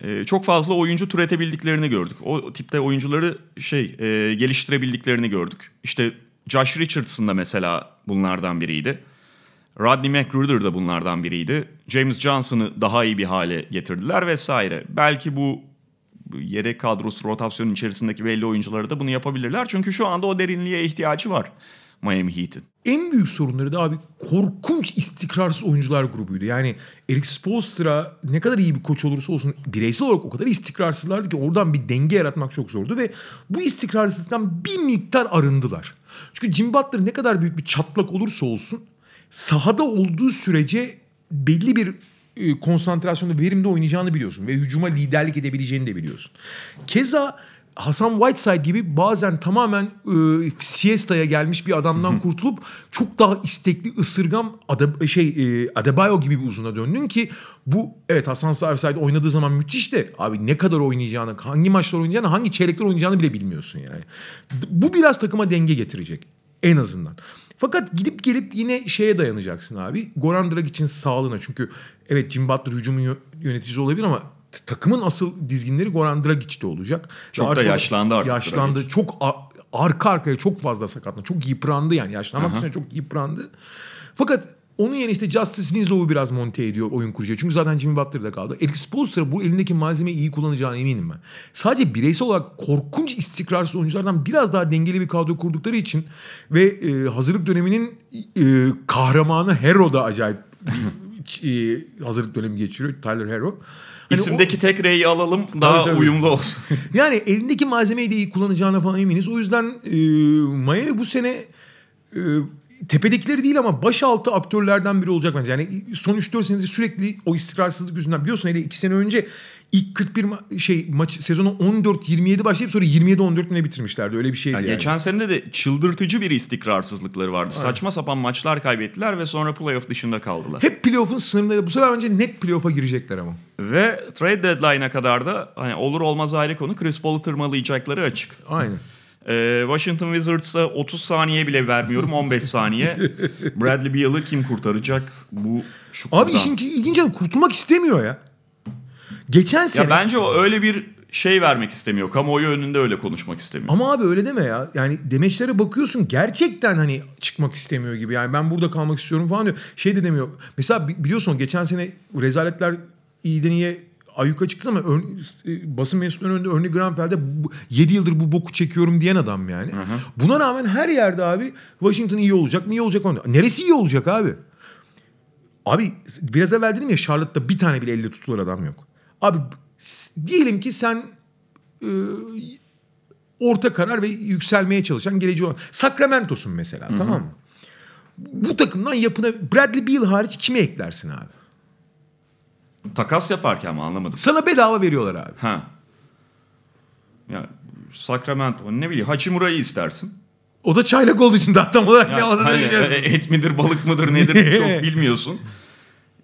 e, çok fazla oyuncu türetebildiklerini gördük. O tipte oyuncuları şey e, geliştirebildiklerini gördük. İşte Josh Richardson da mesela bunlardan biriydi. Rodney McGruder da bunlardan biriydi. James Johnson'ı daha iyi bir hale getirdiler vesaire. Belki bu yedek kadrosu rotasyonun içerisindeki belli oyuncuları da bunu yapabilirler. Çünkü şu anda o derinliğe ihtiyacı var Miami Heat'in. En büyük sorunları da abi korkunç istikrarsız oyuncular grubuydu. Yani Eric Spoelstra ne kadar iyi bir koç olursa olsun bireysel olarak o kadar istikrarsızlardı ki oradan bir denge yaratmak çok zordu ve bu istikrarsızlıktan bir miktar arındılar. Çünkü Jim Butler ne kadar büyük bir çatlak olursa olsun sahada olduğu sürece belli bir konsantrasyonda verimde oynayacağını biliyorsun ve hücuma liderlik edebileceğini de biliyorsun. Keza Hasan Whiteside gibi bazen tamamen e, siesta'ya gelmiş bir adamdan kurtulup çok daha istekli ısırgam Ade, şey e, Adebayo gibi bir uzuna döndün ki bu evet Hasan Whiteside oynadığı zaman müthiş de abi ne kadar oynayacağını, hangi maçlar oynayacağını, hangi çeyrekler oynayacağını bile bilmiyorsun yani. Bu biraz takıma denge getirecek en azından. Fakat gidip gelip yine şeye dayanacaksın abi. Goran Dragic'in sağlığına. Çünkü evet Jim Butler hücumun yö- yöneticisi olabilir ama takımın asıl dizginleri Goran Dragic'te olacak. Çok Ve da artık yaşlandı artık Yaşlandı. Dragic. Çok arka arkaya çok fazla sakatlandı. Çok yıprandı yani. Yaşlanmak için çok yıprandı. Fakat onun yerine işte Justice Winslow'u biraz monte ediyor oyun kurucuya. Çünkü zaten Jimmy Butler'da kaldı. Eric Spoelstra bu elindeki malzemeyi iyi kullanacağına eminim ben. Sadece bireysel olarak korkunç istikrarsız oyunculardan biraz daha dengeli bir kadro kurdukları için ve e, hazırlık döneminin e, kahramanı Hero da acayip e, hazırlık dönemi geçiriyor. Tyler Hero. Hani o- İsimdeki tek R'yi alalım daha tabii. uyumlu olsun. yani elindeki malzemeyi de iyi kullanacağına falan eminiz. O yüzden e, Miami bu sene e, tepedekileri değil ama başaltı aktörlerden biri olacak bence. Yani son 3-4 senedir sürekli o istikrarsızlık yüzünden biliyorsun hele 2 sene önce ilk 41 ma- şey maç sezonu 14-27 başlayıp sonra 27-14 ne bitirmişlerdi. Öyle bir şeydi Yani yani. Geçen sene de çıldırtıcı bir istikrarsızlıkları vardı. Saçma sapan maçlar kaybettiler ve sonra playoff dışında kaldılar. Hep playoff'un sınırında. Bu sefer bence net playoff'a girecekler ama. Ve trade deadline'a kadar da hani olur olmaz ayrı konu Chris Paul'u tırmalayacakları açık. Aynen. Ee, Washington Wizards'a 30 saniye bile vermiyorum 15 saniye. Bradley Beal'ı kim kurtaracak bu şukurdan? Abi işin ilginç yanı kurtulmak istemiyor ya. Geçen sene... Ya bence o öyle bir şey vermek istemiyor. Kamuoyu önünde öyle konuşmak istemiyor. Ama abi öyle deme ya. Yani demeçlere bakıyorsun gerçekten hani çıkmak istemiyor gibi. Yani ben burada kalmak istiyorum falan diyor. Şey de demiyor. Mesela bi- biliyorsun geçen sene rezaletler iyiden iyiye ayyuka çıktı ama ön, e, basın mensuplarının önünde Örne Granfeld'e 7 yıldır bu boku çekiyorum diyen adam yani. Buna rağmen her yerde abi Washington iyi olacak mı iyi olacak mı? Neresi iyi olacak abi? Abi biraz evvel dedim ya Charlotte'da bir tane bile elle tutulur adam yok. Abi diyelim ki sen e, orta karar ve yükselmeye çalışan geleceği olan Sacramento'sun mesela tamam mı? Bu takımdan yapına Bradley Beal hariç kime eklersin abi? Takas yaparken mi anlamadım. Sana bedava veriyorlar abi. Ha. Ya Sacramento ne bileyim Hachimura'yı istersin. O da çaylak olduğu için daha tam olarak ne Ya, aldığını hani, bilmiyorsun. e, et midir balık mıdır nedir çok bilmiyorsun.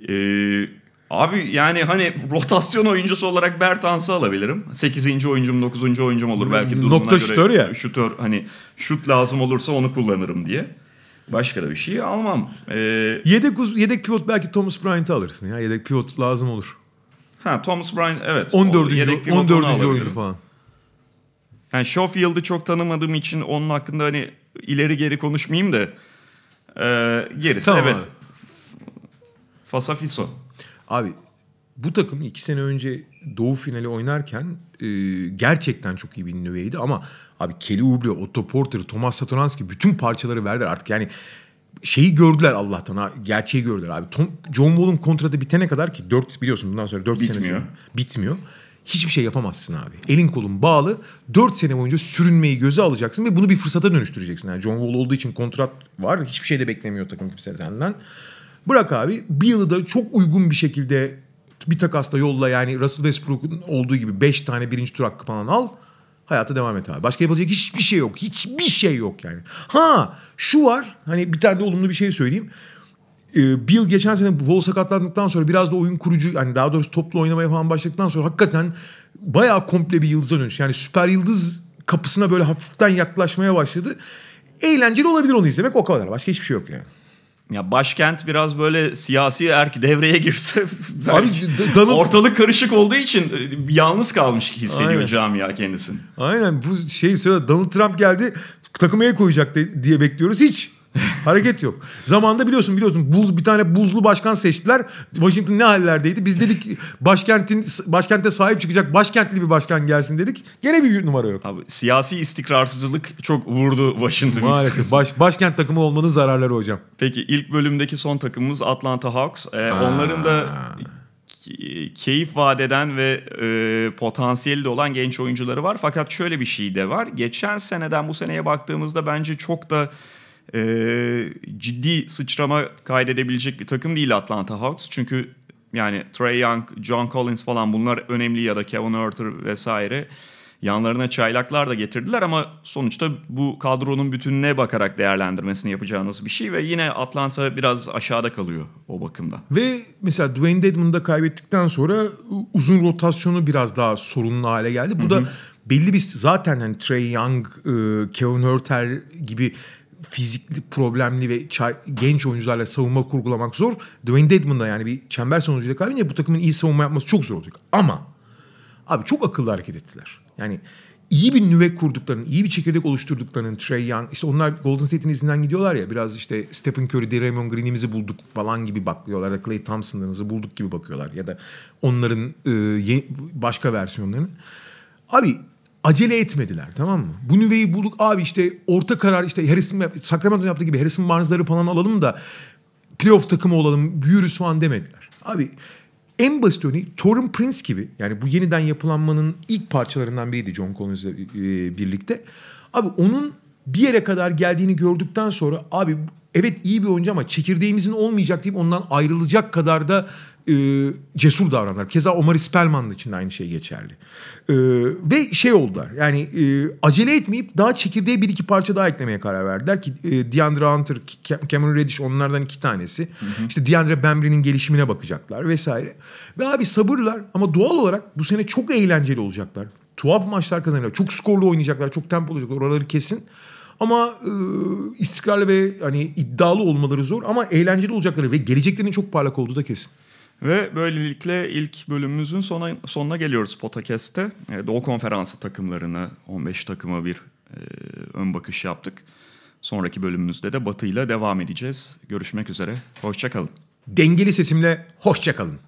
Ee, abi yani hani rotasyon oyuncusu olarak Bertans'ı alabilirim. 8. oyuncum 9. oyuncum olur belki durumuna Nokta göre. şutör ya. Şutör hani şut lazım olursa onu kullanırım diye. Başka da bir şey almam. Ee, Yedek, uz- yedek pivot belki Thomas Bryant'ı alırsın ya. Yedek pivot lazım olur. ha Thomas Bryant evet. 14. O yedek pivot onu 14. alabilirim. oyuncu falan. Yani Schofield'ı çok tanımadığım için onun hakkında hani ileri geri konuşmayayım da e, gerisi Tamam evet. abi. Fasafiso. Abi bu takım iki sene önce Doğu finali oynarken e, gerçekten çok iyi bir nüveydi ama abi Kelly Oubre, Otto Porter, Thomas Satoranski bütün parçaları verdiler artık yani şeyi gördüler Allah'tan ha, gerçeği gördüler abi. Tom, John Wall'un kontratı bitene kadar ki 4 biliyorsun bundan sonra 4 sene Bitmiyor. Hiçbir şey yapamazsın abi. Elin kolun bağlı. 4 sene boyunca sürünmeyi göze alacaksın ve bunu bir fırsata dönüştüreceksin. Yani John Wall olduğu için kontrat var. Hiçbir şey de beklemiyor takım kimse senden. Bırak abi. Bir yılı da çok uygun bir şekilde bir takasla yolla yani Russell Westbrook'un olduğu gibi 5 tane birinci tur hakkı falan al. Hayata devam et abi. Başka yapılacak hiçbir şey yok. Hiçbir şey yok yani. Ha şu var. Hani bir tane de olumlu bir şey söyleyeyim. Ee, Bill geçen sene Wall sakatlandıktan sonra biraz da oyun kurucu yani daha doğrusu toplu oynamaya falan başladıktan sonra hakikaten bayağı komple bir yıldıza dönüş. Yani süper yıldız kapısına böyle hafiften yaklaşmaya başladı. Eğlenceli olabilir onu izlemek o kadar. Başka hiçbir şey yok yani. Ya başkent biraz böyle siyasi erk devreye girse Abi Donald- ortalık karışık olduğu için e, yalnız kalmış hissediyor Aynen. camia kendisini. Aynen bu şey söyle Donald Trump geldi takımı el koyacak de- diye bekliyoruz hiç. Hareket yok. Zamanında biliyorsun biliyorsun buz bir tane buzlu başkan seçtiler. Washington ne hallerdeydi? Biz dedik başkentin başkente sahip çıkacak başkentli bir başkan gelsin dedik. Gene bir numara yok. Abi siyasi istikrarsızlık çok vurdu Washington Maalesef baş, başkent takımı olmanın zararları hocam. Peki ilk bölümdeki son takımımız Atlanta Hawks. Ee, onların da ke- keyif vadeden ve e, potansiyeli de olan genç oyuncuları var. Fakat şöyle bir şey de var. Geçen seneden bu seneye baktığımızda bence çok da e, ciddi sıçrama kaydedebilecek bir takım değil Atlanta Hawks. Çünkü yani Trey Young, John Collins falan bunlar önemli ya da Kevin Huerter vesaire. Yanlarına çaylaklar da getirdiler ama sonuçta bu kadronun bütününe bakarak değerlendirmesini yapacağınız bir şey ve yine Atlanta biraz aşağıda kalıyor o bakımdan. Ve mesela Dwayne Dedmon'u da kaybettikten sonra uzun rotasyonu biraz daha sorunlu hale geldi. Bu da belli bir zaten hani Trey Young, e, Kevin Huerter gibi fizikli problemli ve çay- genç oyuncularla savunma kurgulamak zor. Dwayne Dedmon da yani bir çember savunucuyla kaybedince bu takımın iyi savunma yapması çok zor olacak. Ama abi çok akıllı hareket ettiler. Yani iyi bir nüve kurduklarını, iyi bir çekirdek oluşturduklarını Trey Young, işte onlar Golden State'in izinden gidiyorlar ya biraz işte Stephen Curry, Draymond Green'imizi bulduk falan gibi bakıyorlar ya Klay Thompson'larımızı bulduk gibi bakıyorlar ya da onların e, başka versiyonlarını. Abi acele etmediler tamam mı? Bu nüveyi bulduk abi işte orta karar işte Harrison Sacramento'nun yaptığı gibi Harrison Barnes'ları falan alalım da playoff takımı olalım büyürüz falan demediler. Abi en basit örneği Torun Prince gibi yani bu yeniden yapılanmanın ilk parçalarından biriydi John Collins'le e, birlikte. Abi onun bir yere kadar geldiğini gördükten sonra abi evet iyi bir oyuncu ama çekirdeğimizin olmayacak deyip ondan ayrılacak kadar da e, cesur davranırlar. Keza Omar Spellman'ın için de aynı şey geçerli. E, ve şey oldular yani e, acele etmeyip daha çekirdeğe bir iki parça daha eklemeye karar verdiler ki e, DeAndre Hunter, Cam- Cameron Reddish onlardan iki tanesi. İşte DeAndre Bembry'nin gelişimine bakacaklar vesaire. Ve abi sabırlar ama doğal olarak bu sene çok eğlenceli olacaklar. Tuhaf maçlar kazanacaklar. Çok skorlu oynayacaklar. Çok tempolu olacaklar. Oraları kesin. Ama e, istikrarlı ve hani iddialı olmaları zor ama eğlenceli olacakları ve geleceklerinin çok parlak olduğu da kesin. Ve böylelikle ilk bölümümüzün sona, sonuna geliyoruz Podcast'te. E, Doğu Konferansı takımlarını 15 takıma bir e, ön bakış yaptık. Sonraki bölümümüzde de Batı ile devam edeceğiz. Görüşmek üzere. Hoşçakalın. Dengeli sesimle hoşça kalın.